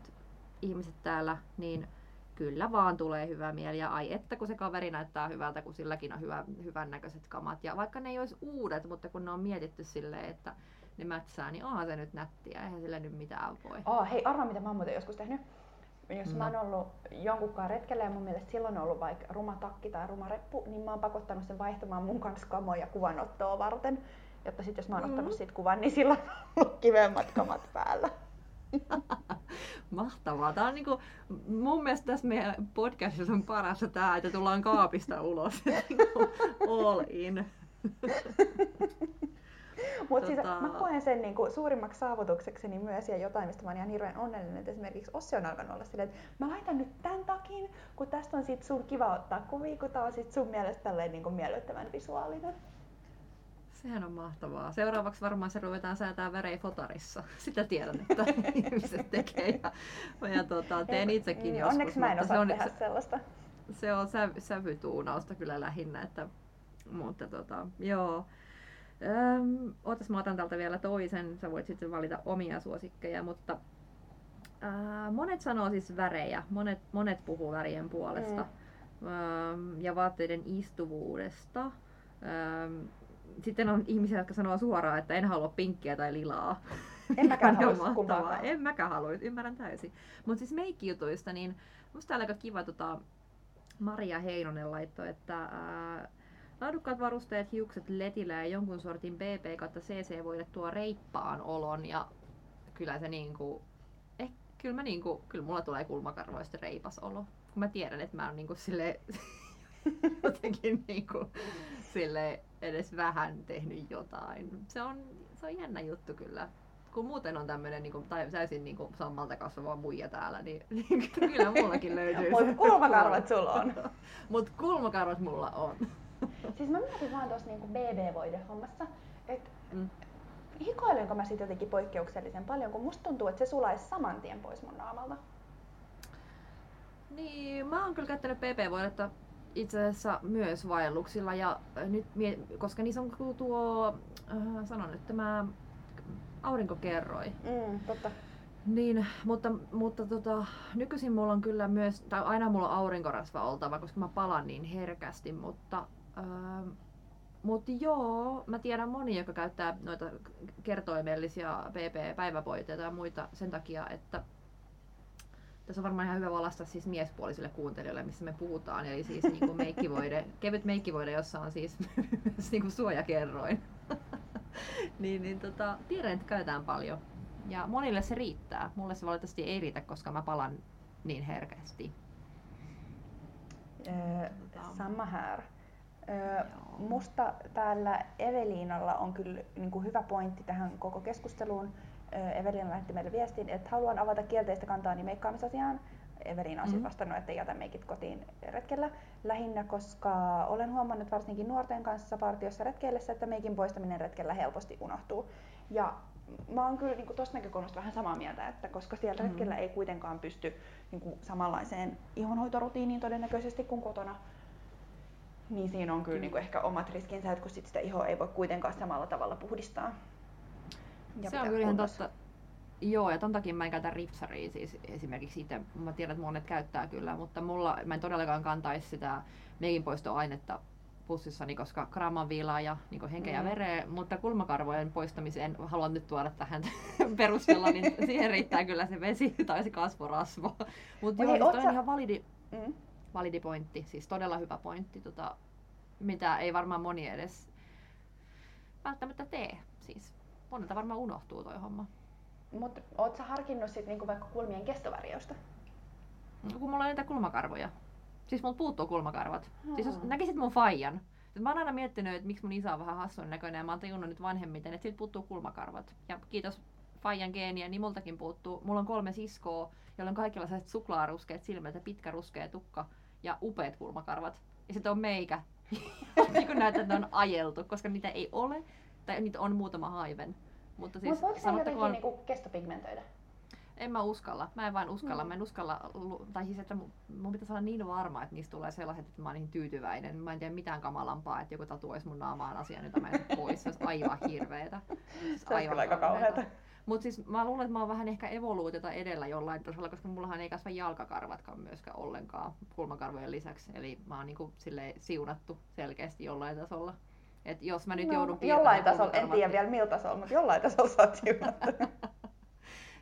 ihmiset täällä, niin kyllä vaan tulee hyvä mieli. Ja ai että kun se kaveri näyttää hyvältä, kun silläkin on hyvä, hyvän näköiset kamat. Ja vaikka ne ei olisi uudet, mutta kun ne on mietitty silleen, että ne mätsää, niin onhan se nyt nättiä. Eihän sillä nyt mitään voi. Oh, hei, arvaa mitä mä oon muuten joskus tehnyt. Jos mä No. oon ollut jonkunkaan retkellä ja mun mielestä silloin on ollut vaikka ruma takki tai ruma reppu, niin mä oon pakottanut sen vaihtamaan mun kanssa kamoja kuvanottoa varten. Jotta sit jos mä oon Mm. ottanut siitä kuvan, niin silloin on ollut kivemmat kamat päällä. Mahtavaa. Tämä on niinku, mun mielestä tässä meidän podcastissa on parasta tämä, että tullaan kaapista ulos. Niinku All in. Mutta siis Tota- mä koen sen niinku suurimmaksi saavutuksekseni myös ja jotain, mistä mä oon ihan hirveän onnellinen. Että esimerkiksi Ossi on alkanut olla silleen, että mä laitan nyt tämän takin, kun tästä on sit sun kiva ottaa kuvia, kun tää on sit sun mielestä tälleen niinku miellyttävän visuaalinen. Sehän on mahtavaa. Seuraavaksi varmaan se ruvetaan säätää värejä fotarissa. Sitä tiedän, että ihmiset tekee. Ja, ja tota, teen itsekin joskus. Onneksi mä en osaa se on, tehdä se, sellaista. se on säv, sävytuunausta kyllä lähinnä. Että, mutta tota, joo. Öm, ootas, mä otan täältä vielä toisen. Sä voit sitten valita omia suosikkeja, mutta ää, monet sanoo siis värejä. Monet, monet puhuu värien puolesta. Öm, ja vaatteiden istuvuudesta. Öm, sitten on ihmisiä, jotka sanoo suoraan, että en halua pinkkiä tai lilaa. En mäkään haluaisi kumpaakaan. En mäkään haluaisi, ymmärrän täysin. Mutta siis meikkijutuista, niin musta täällä aika kiva tota, Maria Heinonen laittoi, että ää, laadukkaat varusteet, hiukset letillä ja jonkun sortin BB kautta CC voille tuo reippaan olon ja kyllä se niinku, eh, kyllä, mä niinku, kyllä mulla tulee kulmakarvoista reipas olo. Kun mä tiedän, että mä oon niinku sille jotenkin niinku, sille edes vähän tehnyt jotain. Se on, se on jännä juttu kyllä. Kun muuten on tämmönen niinku, tai täysin niinku sammalta kasvava muija täällä, niin, niin kyllä mullakin löytyy. Mutta kulmakarvat sulla on. Mut kulmakarvat mulla on. Siis mä mietin vaan tuossa niinku BB-voide hommassa, että mm. hikoilenko mä sitten jotenkin poikkeuksellisen paljon, kun musta tuntuu, että se sulaisi saman tien pois mun naamalta. Niin, mä oon kyllä käyttänyt PP-voidetta itse asiassa myös vaelluksilla ja nyt, koska niissä on tuo, äh, sanon nyt tämä aurinkokerroi. Mm, totta. Niin, mutta, mutta tota, nykyisin mulla on kyllä myös, tai aina mulla on aurinkorasva oltava, koska mä palan niin herkästi, mutta ähm, mutta joo, mä tiedän monia, jotka käyttää noita kertoimellisia PP-päiväpoiteita ja muita sen takia, että tässä on varmaan ihan hyvä valasta siis miespuolisille kuuntelijoille, missä me puhutaan. Eli siis niin kuin meikkivoide, kevyt meikkivoide, jossa on siis myös niin kuin suojakerroin. niin, niin tota, tiedän, että käytetään paljon. Ja monille se riittää. Mulle se valitettavasti ei riitä, koska mä palan niin herkästi. Öö, sama här. Öö, musta täällä Eveliinalla on kyllä niin kuin hyvä pointti tähän koko keskusteluun. Evelina lähetti meille viestin, että haluan avata kielteistä kantaani meikkaamisasiaan. Evelina on mm-hmm. vastannut, että ei jätä meikit kotiin retkellä. Lähinnä, koska olen huomannut varsinkin nuorten kanssa partiossa retkeillessä, että meikin poistaminen retkellä helposti unohtuu. Ja mä oon kyllä niin tuosta näkökulmasta vähän samaa mieltä, että koska siellä mm-hmm. retkellä ei kuitenkaan pysty niin kuin, samanlaiseen ihonhoitorutiiniin todennäköisesti kuin kotona, niin siinä on kyllä niin kuin, ehkä omat riskinsä, että kun sit sitä ihoa ei voi kuitenkaan samalla tavalla puhdistaa. Ja se on kyllä ihan totta. Joo, ja ton takia mä en käytä ripsaria siis esimerkiksi itse. Mä tiedän, että monet käyttää kyllä, mutta mulla, mä en todellakaan kantaisi sitä meikinpoistoainetta pussissani, koska kraaman viilaa ja niin henkeä mm. ja vereä, mutta kulmakarvojen poistamiseen haluan nyt tuoda tähän perustella, niin siihen riittää kyllä se vesi tai se kasvorasva. Mutta joo, siis on ihan validi, mm. validi pointti, siis todella hyvä pointti, tota, mitä ei varmaan moni edes välttämättä tee. Siis monelta varmaan unohtuu toi homma. Mutta oot sä harkinnut sit niinku vaikka kulmien kestovärjausta? No, kun mulla on niitä kulmakarvoja. Siis mulla puuttuu kulmakarvat. Hmm. Siis jos näkisit mun faijan. Mä oon aina miettinyt, että miksi mun isä on vähän hassun näköinen ja mä oon tajunnut nyt vanhemmiten, että siitä puuttuu kulmakarvat. Ja kiitos faijan geeniä, niin multakin puuttuu. Mulla on kolme siskoa, joilla on kaikilla sellaiset suklaaruskeet silmät ja pitkä ruskea tukka ja upeat kulmakarvat. Ja sitten on meikä. niin kun näyttää, että ne on ajeltu, koska niitä ei ole tai niitä on muutama haiven. Mutta siis Mut voiko sanottakoon... niinku kestopigmentoida? En mä uskalla. Mä en vain uskalla. Mm. Mä en uskalla, tai siis että mun pitäisi olla niin varma, että niistä tulee sellaiset, että mä oon niin tyytyväinen. Mä en tiedä mitään kamalampaa, että joku tatuoisi mun naamaan asian, jota mä en pois. Se olisi aivan hirveetä. Siis se aivan aika kauheata. Mutta siis mä luulen, että mä oon vähän ehkä evoluutiota edellä jollain tasolla, koska mullahan ei kasva jalkakarvatkaan myöskään ollenkaan kulmakarvojen lisäksi. Eli mä oon niinku siunattu selkeästi jollain tasolla. Et jos mä nyt no, joudun Jollain tasolla, en tiedä vielä millä tasolla, mutta jollain tasolla sä oot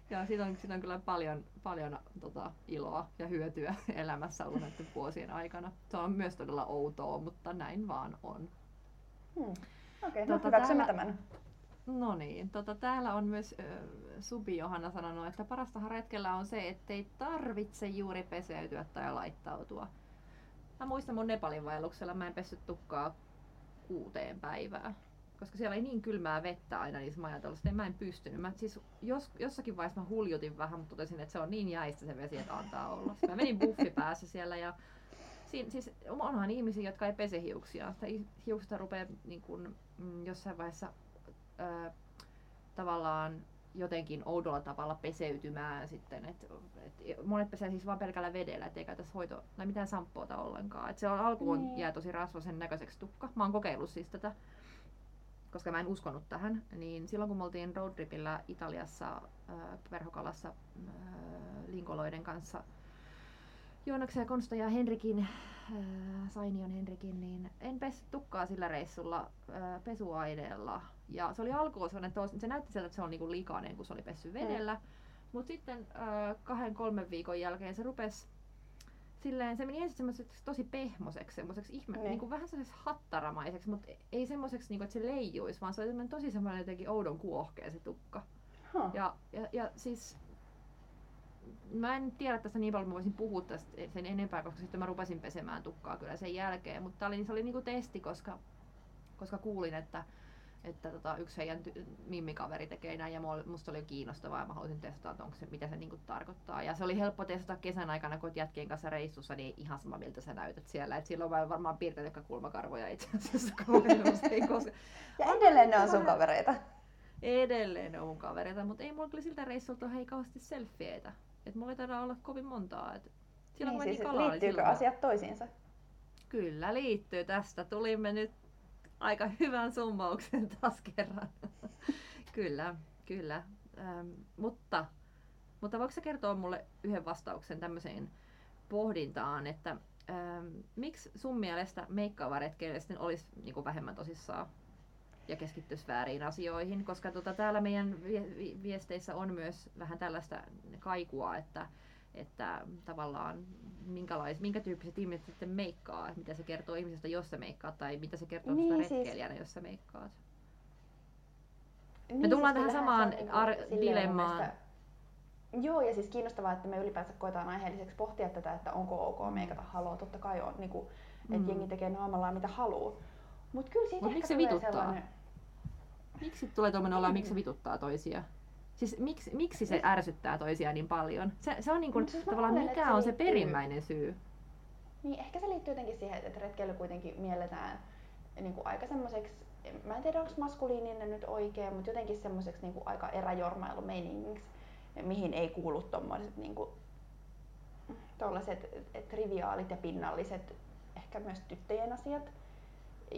Ja siitä on, siitä on kyllä paljon, paljon tota, iloa ja hyötyä elämässä ollut näiden vuosien aikana. Se on myös todella outoa, mutta näin vaan on. Hmm. Okei, okay, no tota, täällä, tämän. No niin, tota, täällä on myös äh, Subi Johanna sanonut, että parastahan retkellä on se, ettei tarvitse juuri peseytyä tai laittautua. Mä muistan mun Nepalin vaelluksella, mä en pessyt tukkaa kuuteen päivään. Koska siellä ei niin kylmää vettä aina niissä majatellussa, mä en pystynyt. Mä, siis jos, jossakin vaiheessa mä huljutin vähän, mutta totesin, että se on niin jäistä se vesi, että antaa olla. Sitten mä menin buffi päässä siellä ja siin, siis onhan ihmisiä, jotka ei pese hiuksia. Sitä hiuksista rupeaa niin kun, mm, jossain vaiheessa ö, tavallaan jotenkin oudolla tavalla peseytymään sitten. Et, et monet pesee siis vain pelkällä vedellä, ettei käytä hoito tai mitään samppoota ollenkaan. Et se on alkuun niin. jää tosi rasvasen näköiseksi tukka. Mä oon kokeillut siis tätä, koska mä en uskonut tähän. Niin silloin kun me oltiin roadtripillä Italiassa äh, Perhokalassa äh, linkoloiden kanssa Joonaksen ja Konsta ja Henrikin, äh, Sainion Henrikin, niin en pessyt tukkaa sillä reissulla äh, pesuaineella ja se oli alkuun sellainen, että se näytti sieltä, että se on niinku likainen, kun se oli pessy vedellä. Mm. Mutta sitten äh, kahden, kolmen viikon jälkeen se rupesi silleen, se meni ensin semmoiseksi tosi pehmoseksi, semmoiseksi ihme, niin. niinku vähän sellaiseksi hattaramaiseksi, mutta ei semmoiseksi, niinku, että se leijuisi, vaan se oli tosi semmoinen jotenkin oudon kuohkea se tukka. Huh. Ja, ja, ja siis mä en tiedä tästä niin paljon, että mä voisin puhua tästä sen enempää, koska sitten mä rupesin pesemään tukkaa kyllä sen jälkeen, mutta oli, se oli niinku testi, koska, koska kuulin, että että tota, yksi heidän ty- mimmikaveri tekee näin ja musta oli kiinnostavaa ja mä halusin testata, että onko se, mitä se niinku tarkoittaa. Ja se oli helppo testata kesän aikana, kun jätkien kanssa reissussa, niin ihan sama miltä sä näytät siellä. Et silloin on varmaan piirteet kulmakarvoja itse asiassa koska... Ja edelleen ne on sun kavereita. Edelleen ne on mun kavereita, mutta ei mulla kyllä siltä reissulta hei kauheasti selfieitä. Et mulla ei taida olla kovin montaa. Et silloin niin, siis, kalaa, liittyykö silloin... asiat toisiinsa? Kyllä liittyy. Tästä tulimme nyt aika hyvän summauksen taas kerran. kyllä, kyllä. Ähm, mutta, mutta voiko sä kertoa mulle yhden vastauksen tämmöiseen pohdintaan, että ähm, miksi sun mielestä meikkaava sitten olisi niin kuin vähemmän tosissaan ja keskittyisi väärin asioihin, koska tota, täällä meidän viesteissä on myös vähän tällaista kaikua, että, että tavallaan minkälais, minkä tyyppiset ihmiset sitten meikkaa, mitä se kertoo ihmisestä, jos sä meikkaat, tai mitä se kertoo niin, retkeilijänä, siis... jos sä meikkaat. Niin, Me tullaan siis tähän samaan niinku ar- dilemmaan. Mielestä... Joo, ja siis kiinnostavaa, että me ylipäänsä koetaan aiheelliseksi pohtia tätä, että onko ok meikata haloo. Totta kai on, niin kuin, että mm. jengi tekee naamallaan mitä haluaa. Mutta kyllä siitä Mut miksi se vituttaa? Sellainen... Miksi tulee tuommoinen olla, miksi se vituttaa toisia? Siis miksi, miksi se ärsyttää toisia niin paljon? Se, se on niin kuin, siis tavallaan mikä on se liittyy... perimmäinen syy? Niin, ehkä se liittyy jotenkin siihen, että retkeily kuitenkin mielletään niin kuin aika semmoiseksi, mä en tiedä onko maskuliininen nyt oikein, mutta jotenkin semmoiseksi niin aika eräjormailumeiningiksi, mihin ei kuulu tommoiset niin kuin, tollaset triviaalit ja pinnalliset, ehkä myös tyttöjen asiat.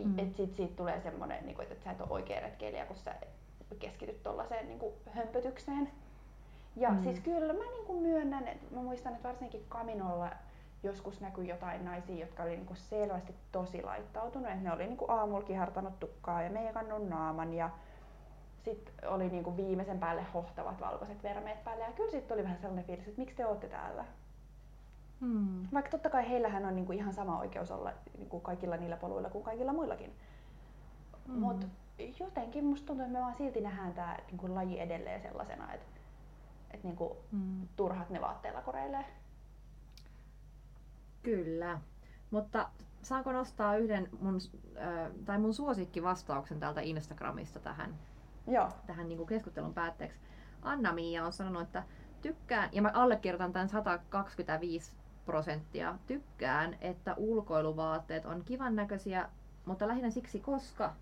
Mm. Että sit siitä tulee semmoinen, niin että sä et ole oikea retkeilijä, kun sä keskityt tuollaiseen niin hömpötykseen. Ja mm. siis kyllä mä niin kuin myönnän, että mä muistan, että varsinkin Kaminolla joskus näkyi jotain naisia, jotka oli niin kuin selvästi tosi laittautunut. Että ne oli niin kuin aamulla kihartanut tukkaa ja meikannut naaman ja sitten oli niin kuin viimeisen päälle hohtavat valkoiset vermeet päälle. Ja kyllä sitten oli vähän sellainen fiilis, että miksi te olette täällä? Hmm. Vaikka totta kai heillähän on niinku ihan sama oikeus olla niinku kaikilla niillä poluilla kuin kaikilla muillakin. Hmm. Mutta jotenkin musta tuntuu, että me vaan silti nähdään tämä niin laji edelleen sellaisena, että, että niin kuin, mm. turhat ne vaatteilla koreilee. Kyllä, mutta saanko nostaa yhden mun, äh, tai mun suosikkivastauksen täältä Instagramista tähän, Joo. tähän niin kuin keskustelun päätteeksi. Anna-Miia on sanonut, että tykkään, ja mä allekirjoitan tämän 125 prosenttia, tykkään, että ulkoiluvaatteet on kivan näköisiä, mutta lähinnä siksi, koska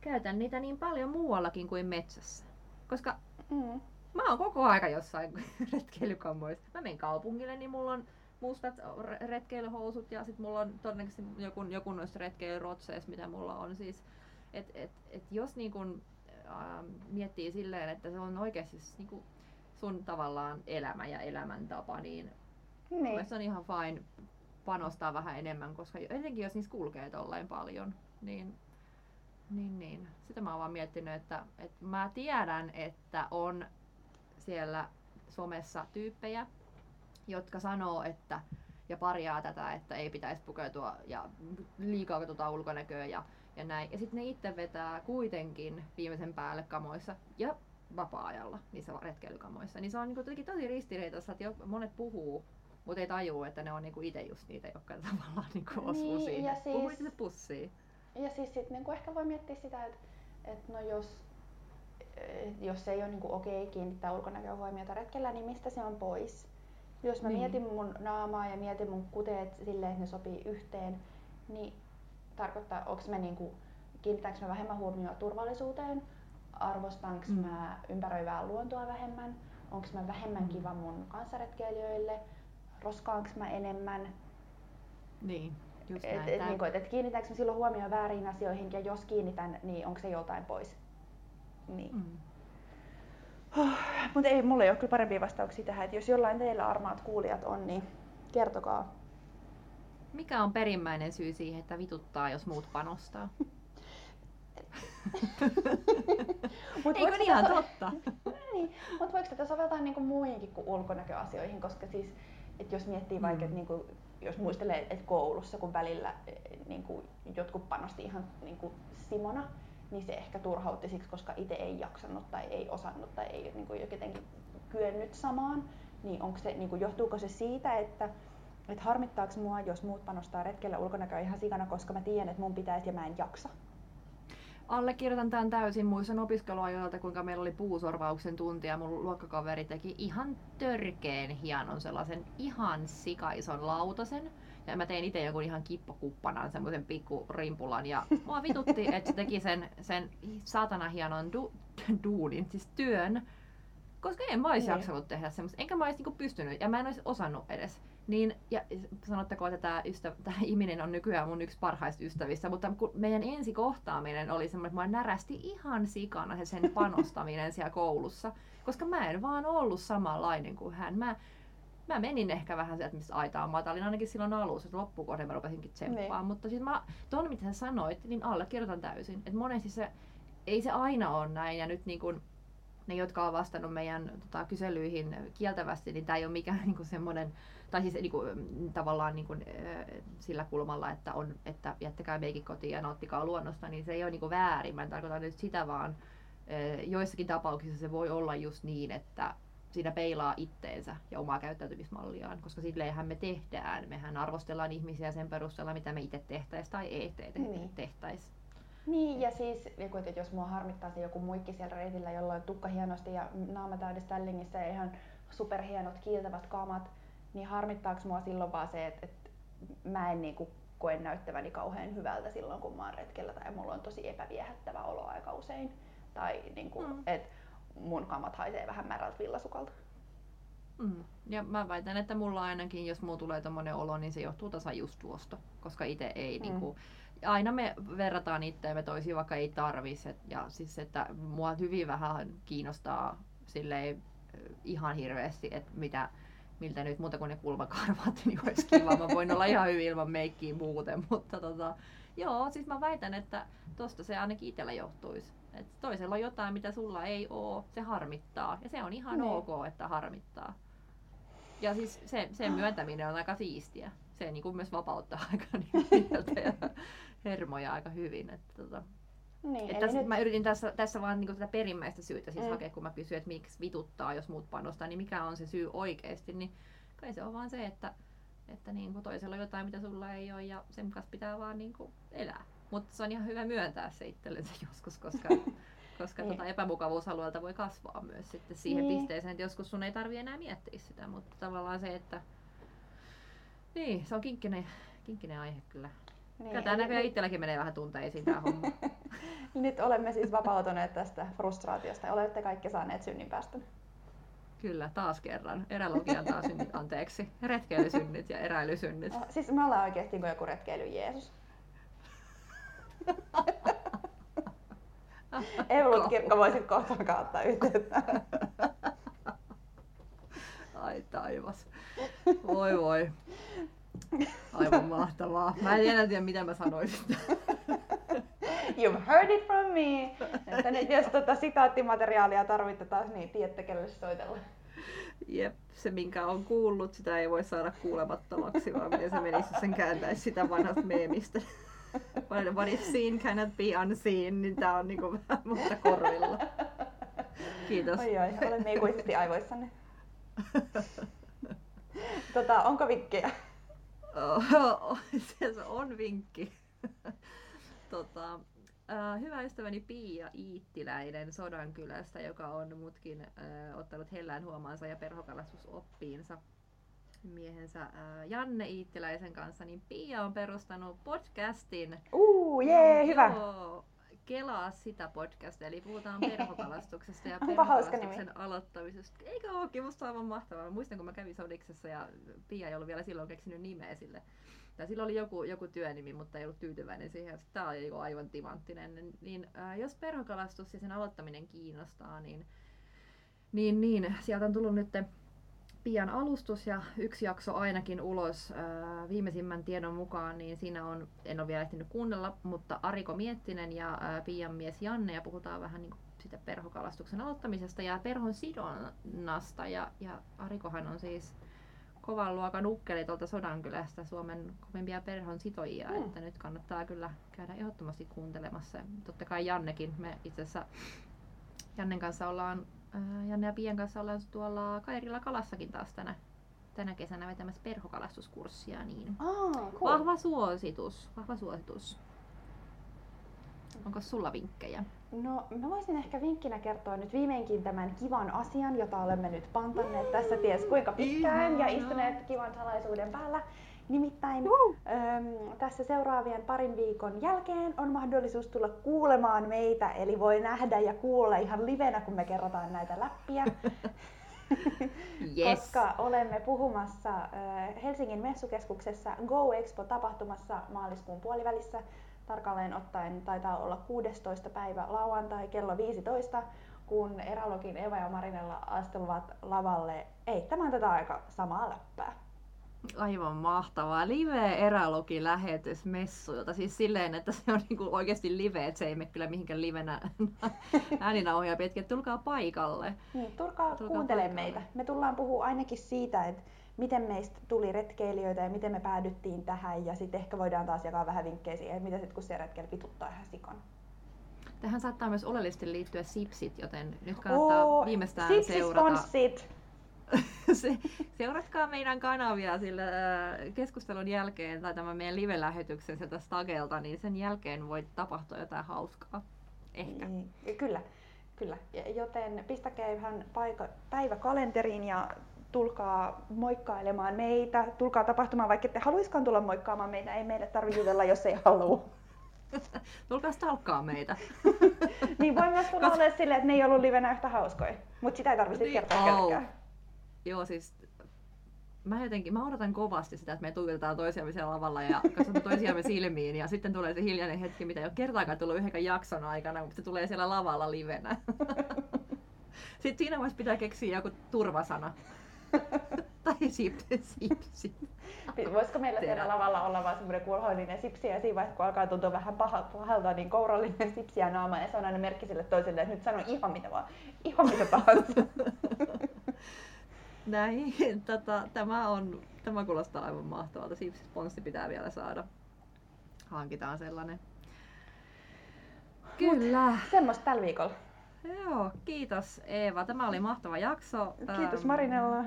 käytän niitä niin paljon muuallakin kuin metsässä. Koska mm. mä oon koko aika jossain retkeilykammoissa. Mä menen kaupungille, niin mulla on mustat retkeilyhousut ja sitten mulla on todennäköisesti joku, joku noista retkeilyrotseista, mitä mulla on. Siis, et, et, et jos niin kun, äh, miettii silleen, että se on oikeasti siis, niin kun sun tavallaan elämä ja elämäntapa, niin, niin. se on ihan fine panostaa vähän enemmän, koska etenkin jos niissä kulkee tolleen paljon, niin niin, niin. Sitä mä oon vaan miettinyt, että, että mä tiedän, että on siellä somessa tyyppejä, jotka sanoo, että ja parjaa tätä, että ei pitäisi pukeutua ja liikaa katsotaan ulkonäköä ja, ja näin. Ja sitten ne itse vetää kuitenkin viimeisen päälle kamoissa ja vapaa-ajalla niissä retkeilykamoissa. Niin se on niin tosi ristiriitaista, että jo monet puhuu, mutta ei tajuu, että ne on niinku itse just niitä, jotka tavallaan niinku osuu niin, siihen. Siis... Puhuu itse pussiin. Ja siis sit niinku ehkä voi miettiä sitä, että et no jos, et jos ei ole niinku okei okay, kiinnittää ulkonäköhuomiota retkellä, niin mistä se on pois? Jos mä niin. mietin mun naamaa ja mietin mun kuteet silleen, että ne sopii yhteen, niin tarkoittaa, onko mä niinku, kiinnittääkö mä vähemmän huomioon turvallisuuteen, arvostanko mm. mä ympäröivää luontoa vähemmän, onko mä vähemmän mm. kiva mun kanssaretkeilijöille, roskaanko mä enemmän. Niin. Just et, näin. Et, niin kuin, et, et kiinnitäänkö silloin huomioon väärin asioihin ja jos kiinnitän, niin onko se joltain pois? Niin. Mm. Oh, mutta ei, mulla ei ole kyllä parempia vastauksia tähän, että jos jollain teillä armaat kuulijat on, niin kertokaa. Mikä on perimmäinen syy siihen, että vituttaa, jos muut panostaa? Mut Eikö niin ihan totta? niin, mutta voiko tätä soveltaa niinku muihinkin kuin ulkonäköasioihin, koska siis, et jos miettii mm. vaikka, että niinku jos muistelee, että koulussa kun välillä eh, niin kuin jotkut panosti ihan niin kuin Simona, niin se ehkä turhautti siksi, koska itse ei jaksanut tai ei osannut tai ei niin kuin jotenkin kyennyt samaan. Niin, onko se, niin kuin, johtuuko se siitä, että, että harmittaako mua, jos muut panostaa retkellä ulkonäköä ihan sikana, koska mä tiedän, että mun pitäisi ja mä en jaksa? Allekirjoitan tämän täysin. Muistan opiskeluajoilta, kuinka meillä oli puusorvauksen tunti ja mun luokkakaveri teki ihan törkeen hienon sellaisen ihan sikaison lautasen. Ja mä tein itse jonkun ihan kippokuppanan, semmoisen pikku rimpulan. Ja mua vitutti, että se teki sen, sen saatana hienon du, duunin, siis työn. Koska en mä olisi Niin. jaksanut tehdä semmoista, enkä mä olisi niinku pystynyt, ja mä en olisi osannut edes. Niin, ja sanotteko, että tämä, ystävä, tämä ihminen on nykyään mun yksi parhaista ystävistä, mutta kun meidän ensi kohtaaminen oli semmoinen, että mua närästi ihan sikana se sen panostaminen siellä koulussa, koska mä en vaan ollut samanlainen kuin hän. Mä, mä menin ehkä vähän sieltä, mistä aitaan matalin, ainakin silloin alussa, että loppukohden mä rupesinkin tsemppaan, Niin. mutta siis mä, tuon mitä sä sanoit, niin allekirjoitan täysin. Että monesti se, ei se aina ole näin, ja nyt niin kun, ne, jotka on vastannut meidän tota, kyselyihin kieltävästi, niin tämä ei ole mikään niinku semmoinen, tai siis niinku, mm, tavallaan niinku, äh, sillä kulmalla, että, on, että jättäkää meikit kotiin ja nauttikaa luonnosta, niin se ei ole niinku väärin. Mä en tarkoita nyt sitä, vaan äh, joissakin tapauksissa se voi olla just niin, että siinä peilaa itteensä ja omaa käyttäytymismalliaan, koska silleenhän me tehdään. Mehän arvostellaan ihmisiä sen perusteella, mitä me itse tehtäisiin tai ei te- te- Niin. Niin, ja siis joku, että jos mua harmittaa se joku muikki siellä reitillä, jolla on tukka hienosti ja naama täydessä tällingissä ja ihan superhienot kiiltävät kamat, niin harmittaako mua silloin vaan se, että, että mä en niinku koe näyttäväni kauhean hyvältä silloin, kun mä oon retkellä tai mulla on tosi epäviehättävä olo aika usein. Tai niinku, Mm. että mun kamat haisee vähän märältä villasukalta. Mm. Ja mä väitän, että mulla ainakin, jos mulla tulee tommonen olo, niin se johtuu tasan just tuosta. Koska itse ei Mm. niinku, aina me verrataan itseämme toisiin, vaikka ei tarvis. Et, ja siis, että mua hyvin vähän kiinnostaa silleen ö, ihan hirveästi, että mitä, miltä nyt muuta kuin ne kulmakarvat, niin olisi kiva. Mä voin olla ihan hyvin ilman meikkiä muuten, mutta tota, joo, siis mä väitän, että tosta se ainakin itsellä johtuisi. Et toisella on jotain, mitä sulla ei oo, se harmittaa. Ja se on ihan Niin. ok, että harmittaa. Ja siis se, sen myöntäminen on aika siistiä. Se niin kuin myös vapauttaa aika niin mieltä ja hermoja aika hyvin. Että, tota, Niin, et eli tässä, nyt, Mä yritin tässä, tässä vaan niin tätä perimmäistä syytä siis Mm. hakea, kun mä kysyin, että miksi vituttaa, jos muut panostaa, niin mikä on se syy oikeasti. Niin kai se on vaan se, että, että niin kuin toisella on jotain, mitä sulla ei ole ja sen kanssa pitää vaan niin kuin elää. Mutta se on ihan hyvä myöntää se itsellensä joskus, koska, koska Niin. tota epämukavuusalueelta voi kasvaa myös sitten siihen Niin. pisteeseen, että joskus sun ei tarvi enää miettiä sitä, mutta tavallaan se, että niin, se on kinkkinen, kinkkinen aihe kyllä. Niin, Kyllä tämä näköjään nyt- itselläkin menee vähän tunteisiin tämä homma. Nyt olemme siis vapautuneet tästä frustraatiosta. Olette kaikki saaneet synnin päästä. Kyllä, taas kerran. Erälogian taas synnit, anteeksi. Retkeilysynnit ja eräilysynnit. Oh, Siis me ollaan oikeasti kuin joku retkeily Jeesus. Evolut-kirkko voisit kohta alkaa ottaa yhteyttä. Ai taivas. Voi voi. Aivan mahtavaa. Mä en enää tiedä, mitä mä sanoisin. You've heard it from me. Että nyt jos tota sitaattimateriaalia tarvitte taas, niin tiedätte kelle soitella. Jep, se minkä on kuullut, sitä ei voi saada kuulemattomaksi, vaan miten se menisi, jos sen kääntäisi sitä vanhasta meemistä. What what is seen cannot be unseen, niin tää on niinku vähän muuta korvilla. Kiitos. Oi oi, olemme ikuisesti aivoissanne. Tota, onko vinkkejä? Se on vinkki. tota, hyvä ystäväni Pia Iittiläinen Sodankylästä, joka on mutkin äh, ottanut hellään huomaansa ja perhokalastusoppiinsa miehensä äh, Janne Iittiläisen kanssa, niin Pia on perustanut podcastin. Uu, jee, hyvä. Joo, Kelaa sitä podcastia, eli puhutaan perhokalastuksesta ja perhokalastuksen aloittamisesta. Eikö ookin, musta aivan mahtavaa. Mä muistan, kun mä kävin Sodiksessa ja Pia ei ollut vielä silloin keksinyt nimeä sille. Tai sillä oli joku, joku työnimi, mutta ei ollut tyytyväinen siihen. Tämä oli joku aivan timanttinen. Niin, äh, jos perhokalastus ja sen aloittaminen kiinnostaa, niin, niin, niin sieltä on tullut nyt pian alustus ja yksi jakso ainakin ulos ää, viimeisimmän tiedon mukaan, niin siinä on, en ole vielä ehtinyt kuunnella, mutta Ariko Miettinen ja ää, Pian mies Janne ja puhutaan vähän niin sitä perhokalastuksen aloittamisesta ja perhon sidonnasta ja, ja Arikohan on siis kovan luokan ukkeli tuolta Sodankylästä, Suomen kovimpia perhon sitojia, Mm. että nyt kannattaa kyllä käydä ehdottomasti kuuntelemassa. Totta kai Jannekin, me itse asiassa Jannen kanssa ollaan Janne ja Pian kanssa ollaan tuolla Kairilla Kalassakin taas tänä, tänä kesänä vetämässä perhokalastuskurssia, niin Ah, cool. vahva suositus, vahva suositus. Onko sulla vinkkejä? No, mä voisin ehkä vinkkinä kertoa nyt viimeinkin tämän kivan asian, jota olemme nyt pantanneet tässä ties kuinka pitkään ja istuneet kivan salaisuuden päällä. Nimittäin uh. äm, tässä seuraavien parin viikon jälkeen on mahdollisuus tulla kuulemaan meitä, eli voi nähdä ja kuulla ihan livenä, kun me kerrotaan näitä läppiä. yes. Koska olemme puhumassa äh, Helsingin messukeskuksessa Go Expo-tapahtumassa maaliskuun puolivälissä. Tarkalleen ottaen taitaa olla 16. päivä lauantai kello 15, kun Eralogin Eva ja Marinella astuvat lavalle eittämään tätä aika samaa läppää. Aivan mahtavaa. Live erälogi lähetys messuilta. Siis silleen, että se on niinku oikeasti live, että se ei mene kyllä mihinkään livenä ääninauhoja pitkin. Tulkaa paikalle. Niin, tulkaa, tulkaa kuuntelemaan meitä. Me tullaan puhua ainakin siitä, että miten meistä tuli retkeilijöitä ja miten me päädyttiin tähän. Ja sitten ehkä voidaan taas jakaa vähän vinkkejä siihen, että mitä sitten kun se retkeily pituttaa ihan sikon. Tähän saattaa myös oleellisesti liittyä sipsit, joten nyt kannattaa Oo, viimeistään seurata. Sipsisponssit! se, seuratkaa meidän kanavia sillä äh, keskustelun jälkeen tai tämän meidän live-lähetyksen sieltä Stagelta, niin sen jälkeen voi tapahtua jotain hauskaa. Ehkä. Niin, kyllä, kyllä. Joten pistäkää ihan paika, päivä kalenteriin ja tulkaa moikkailemaan meitä. Tulkaa tapahtumaan, vaikka ette haluiskaan tulla moikkaamaan meitä. Ei meille tarvitse jutella, jos ei halua. Tulkaa stalkkaa meitä. niin voi myös tulla Koska... silleen, että ne ei ollut livenä yhtä hauskoja. Mutta sitä ei tarvitse niin, kertoa oh. kellekään. Joo, siis mä jotenkin, mä odotan kovasti sitä, että me tuijotetaan toisiamme siellä lavalla ja katsotaan toisiamme silmiin ja sitten tulee se hiljainen hetki, mitä ei ole kertaakaan tullut yhden jakson aikana, mutta se tulee siellä lavalla livenä. Sitten siinä vaiheessa pitää keksiä joku turvasana. tai sipsi, sipsi. Voisiko meillä siellä lavalla olla vaan semmoinen kulhoillinen sipsi ja siinä vaiheessa, kun alkaa tuntua vähän pahalta, niin kourallinen sipsi ja naama ja se on aina merkki sille toiselle, että nyt sano ihan mitä vaan, ihan mitä tahansa. Näin, tota, tämä, on, tämä kuulostaa aivan mahtavalta. Sipsi pitää vielä saada. Hankitaan sellainen. Kyllä. Mut, semmoista tällä viikolla. Joo, kiitos Eeva. Tämä oli mahtava jakso. Kiitos Marinella.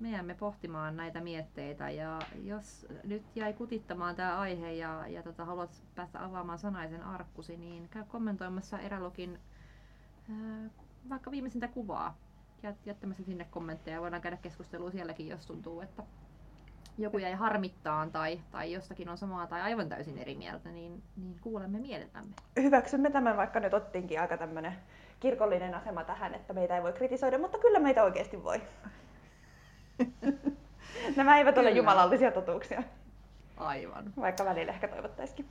Me jäämme pohtimaan näitä mietteitä ja jos nyt jäi kutittamaan tämä aihe ja, ja tota, haluat päästä avaamaan sanaisen arkkusi, niin käy kommentoimassa Erälogin äh, vaikka viimeisintä kuvaa jättämässä sinne kommentteja. Voidaan käydä keskustelua sielläkin, jos tuntuu, että joku jäi harmittaan tai, tai jostakin on samaa tai aivan täysin eri mieltä, niin, niin kuulemme mielellämme. Hyväksymme tämän, vaikka nyt ottiinkin aika tämmöinen kirkollinen asema tähän, että meitä ei voi kritisoida, mutta kyllä meitä oikeasti voi. Nämä eivät kyllä. ole jumalallisia totuuksia. Aivan. Vaikka välillä ehkä toivottaisikin.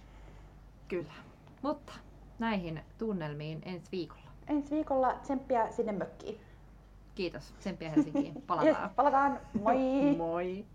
Kyllä. Mutta näihin tunnelmiin ensi viikolla. Ensi viikolla tsemppiä sinne mökkiin. Kiitos. Tsemppiä Helsinkiin. Palataan. Yes, palataan. Moi! Moi!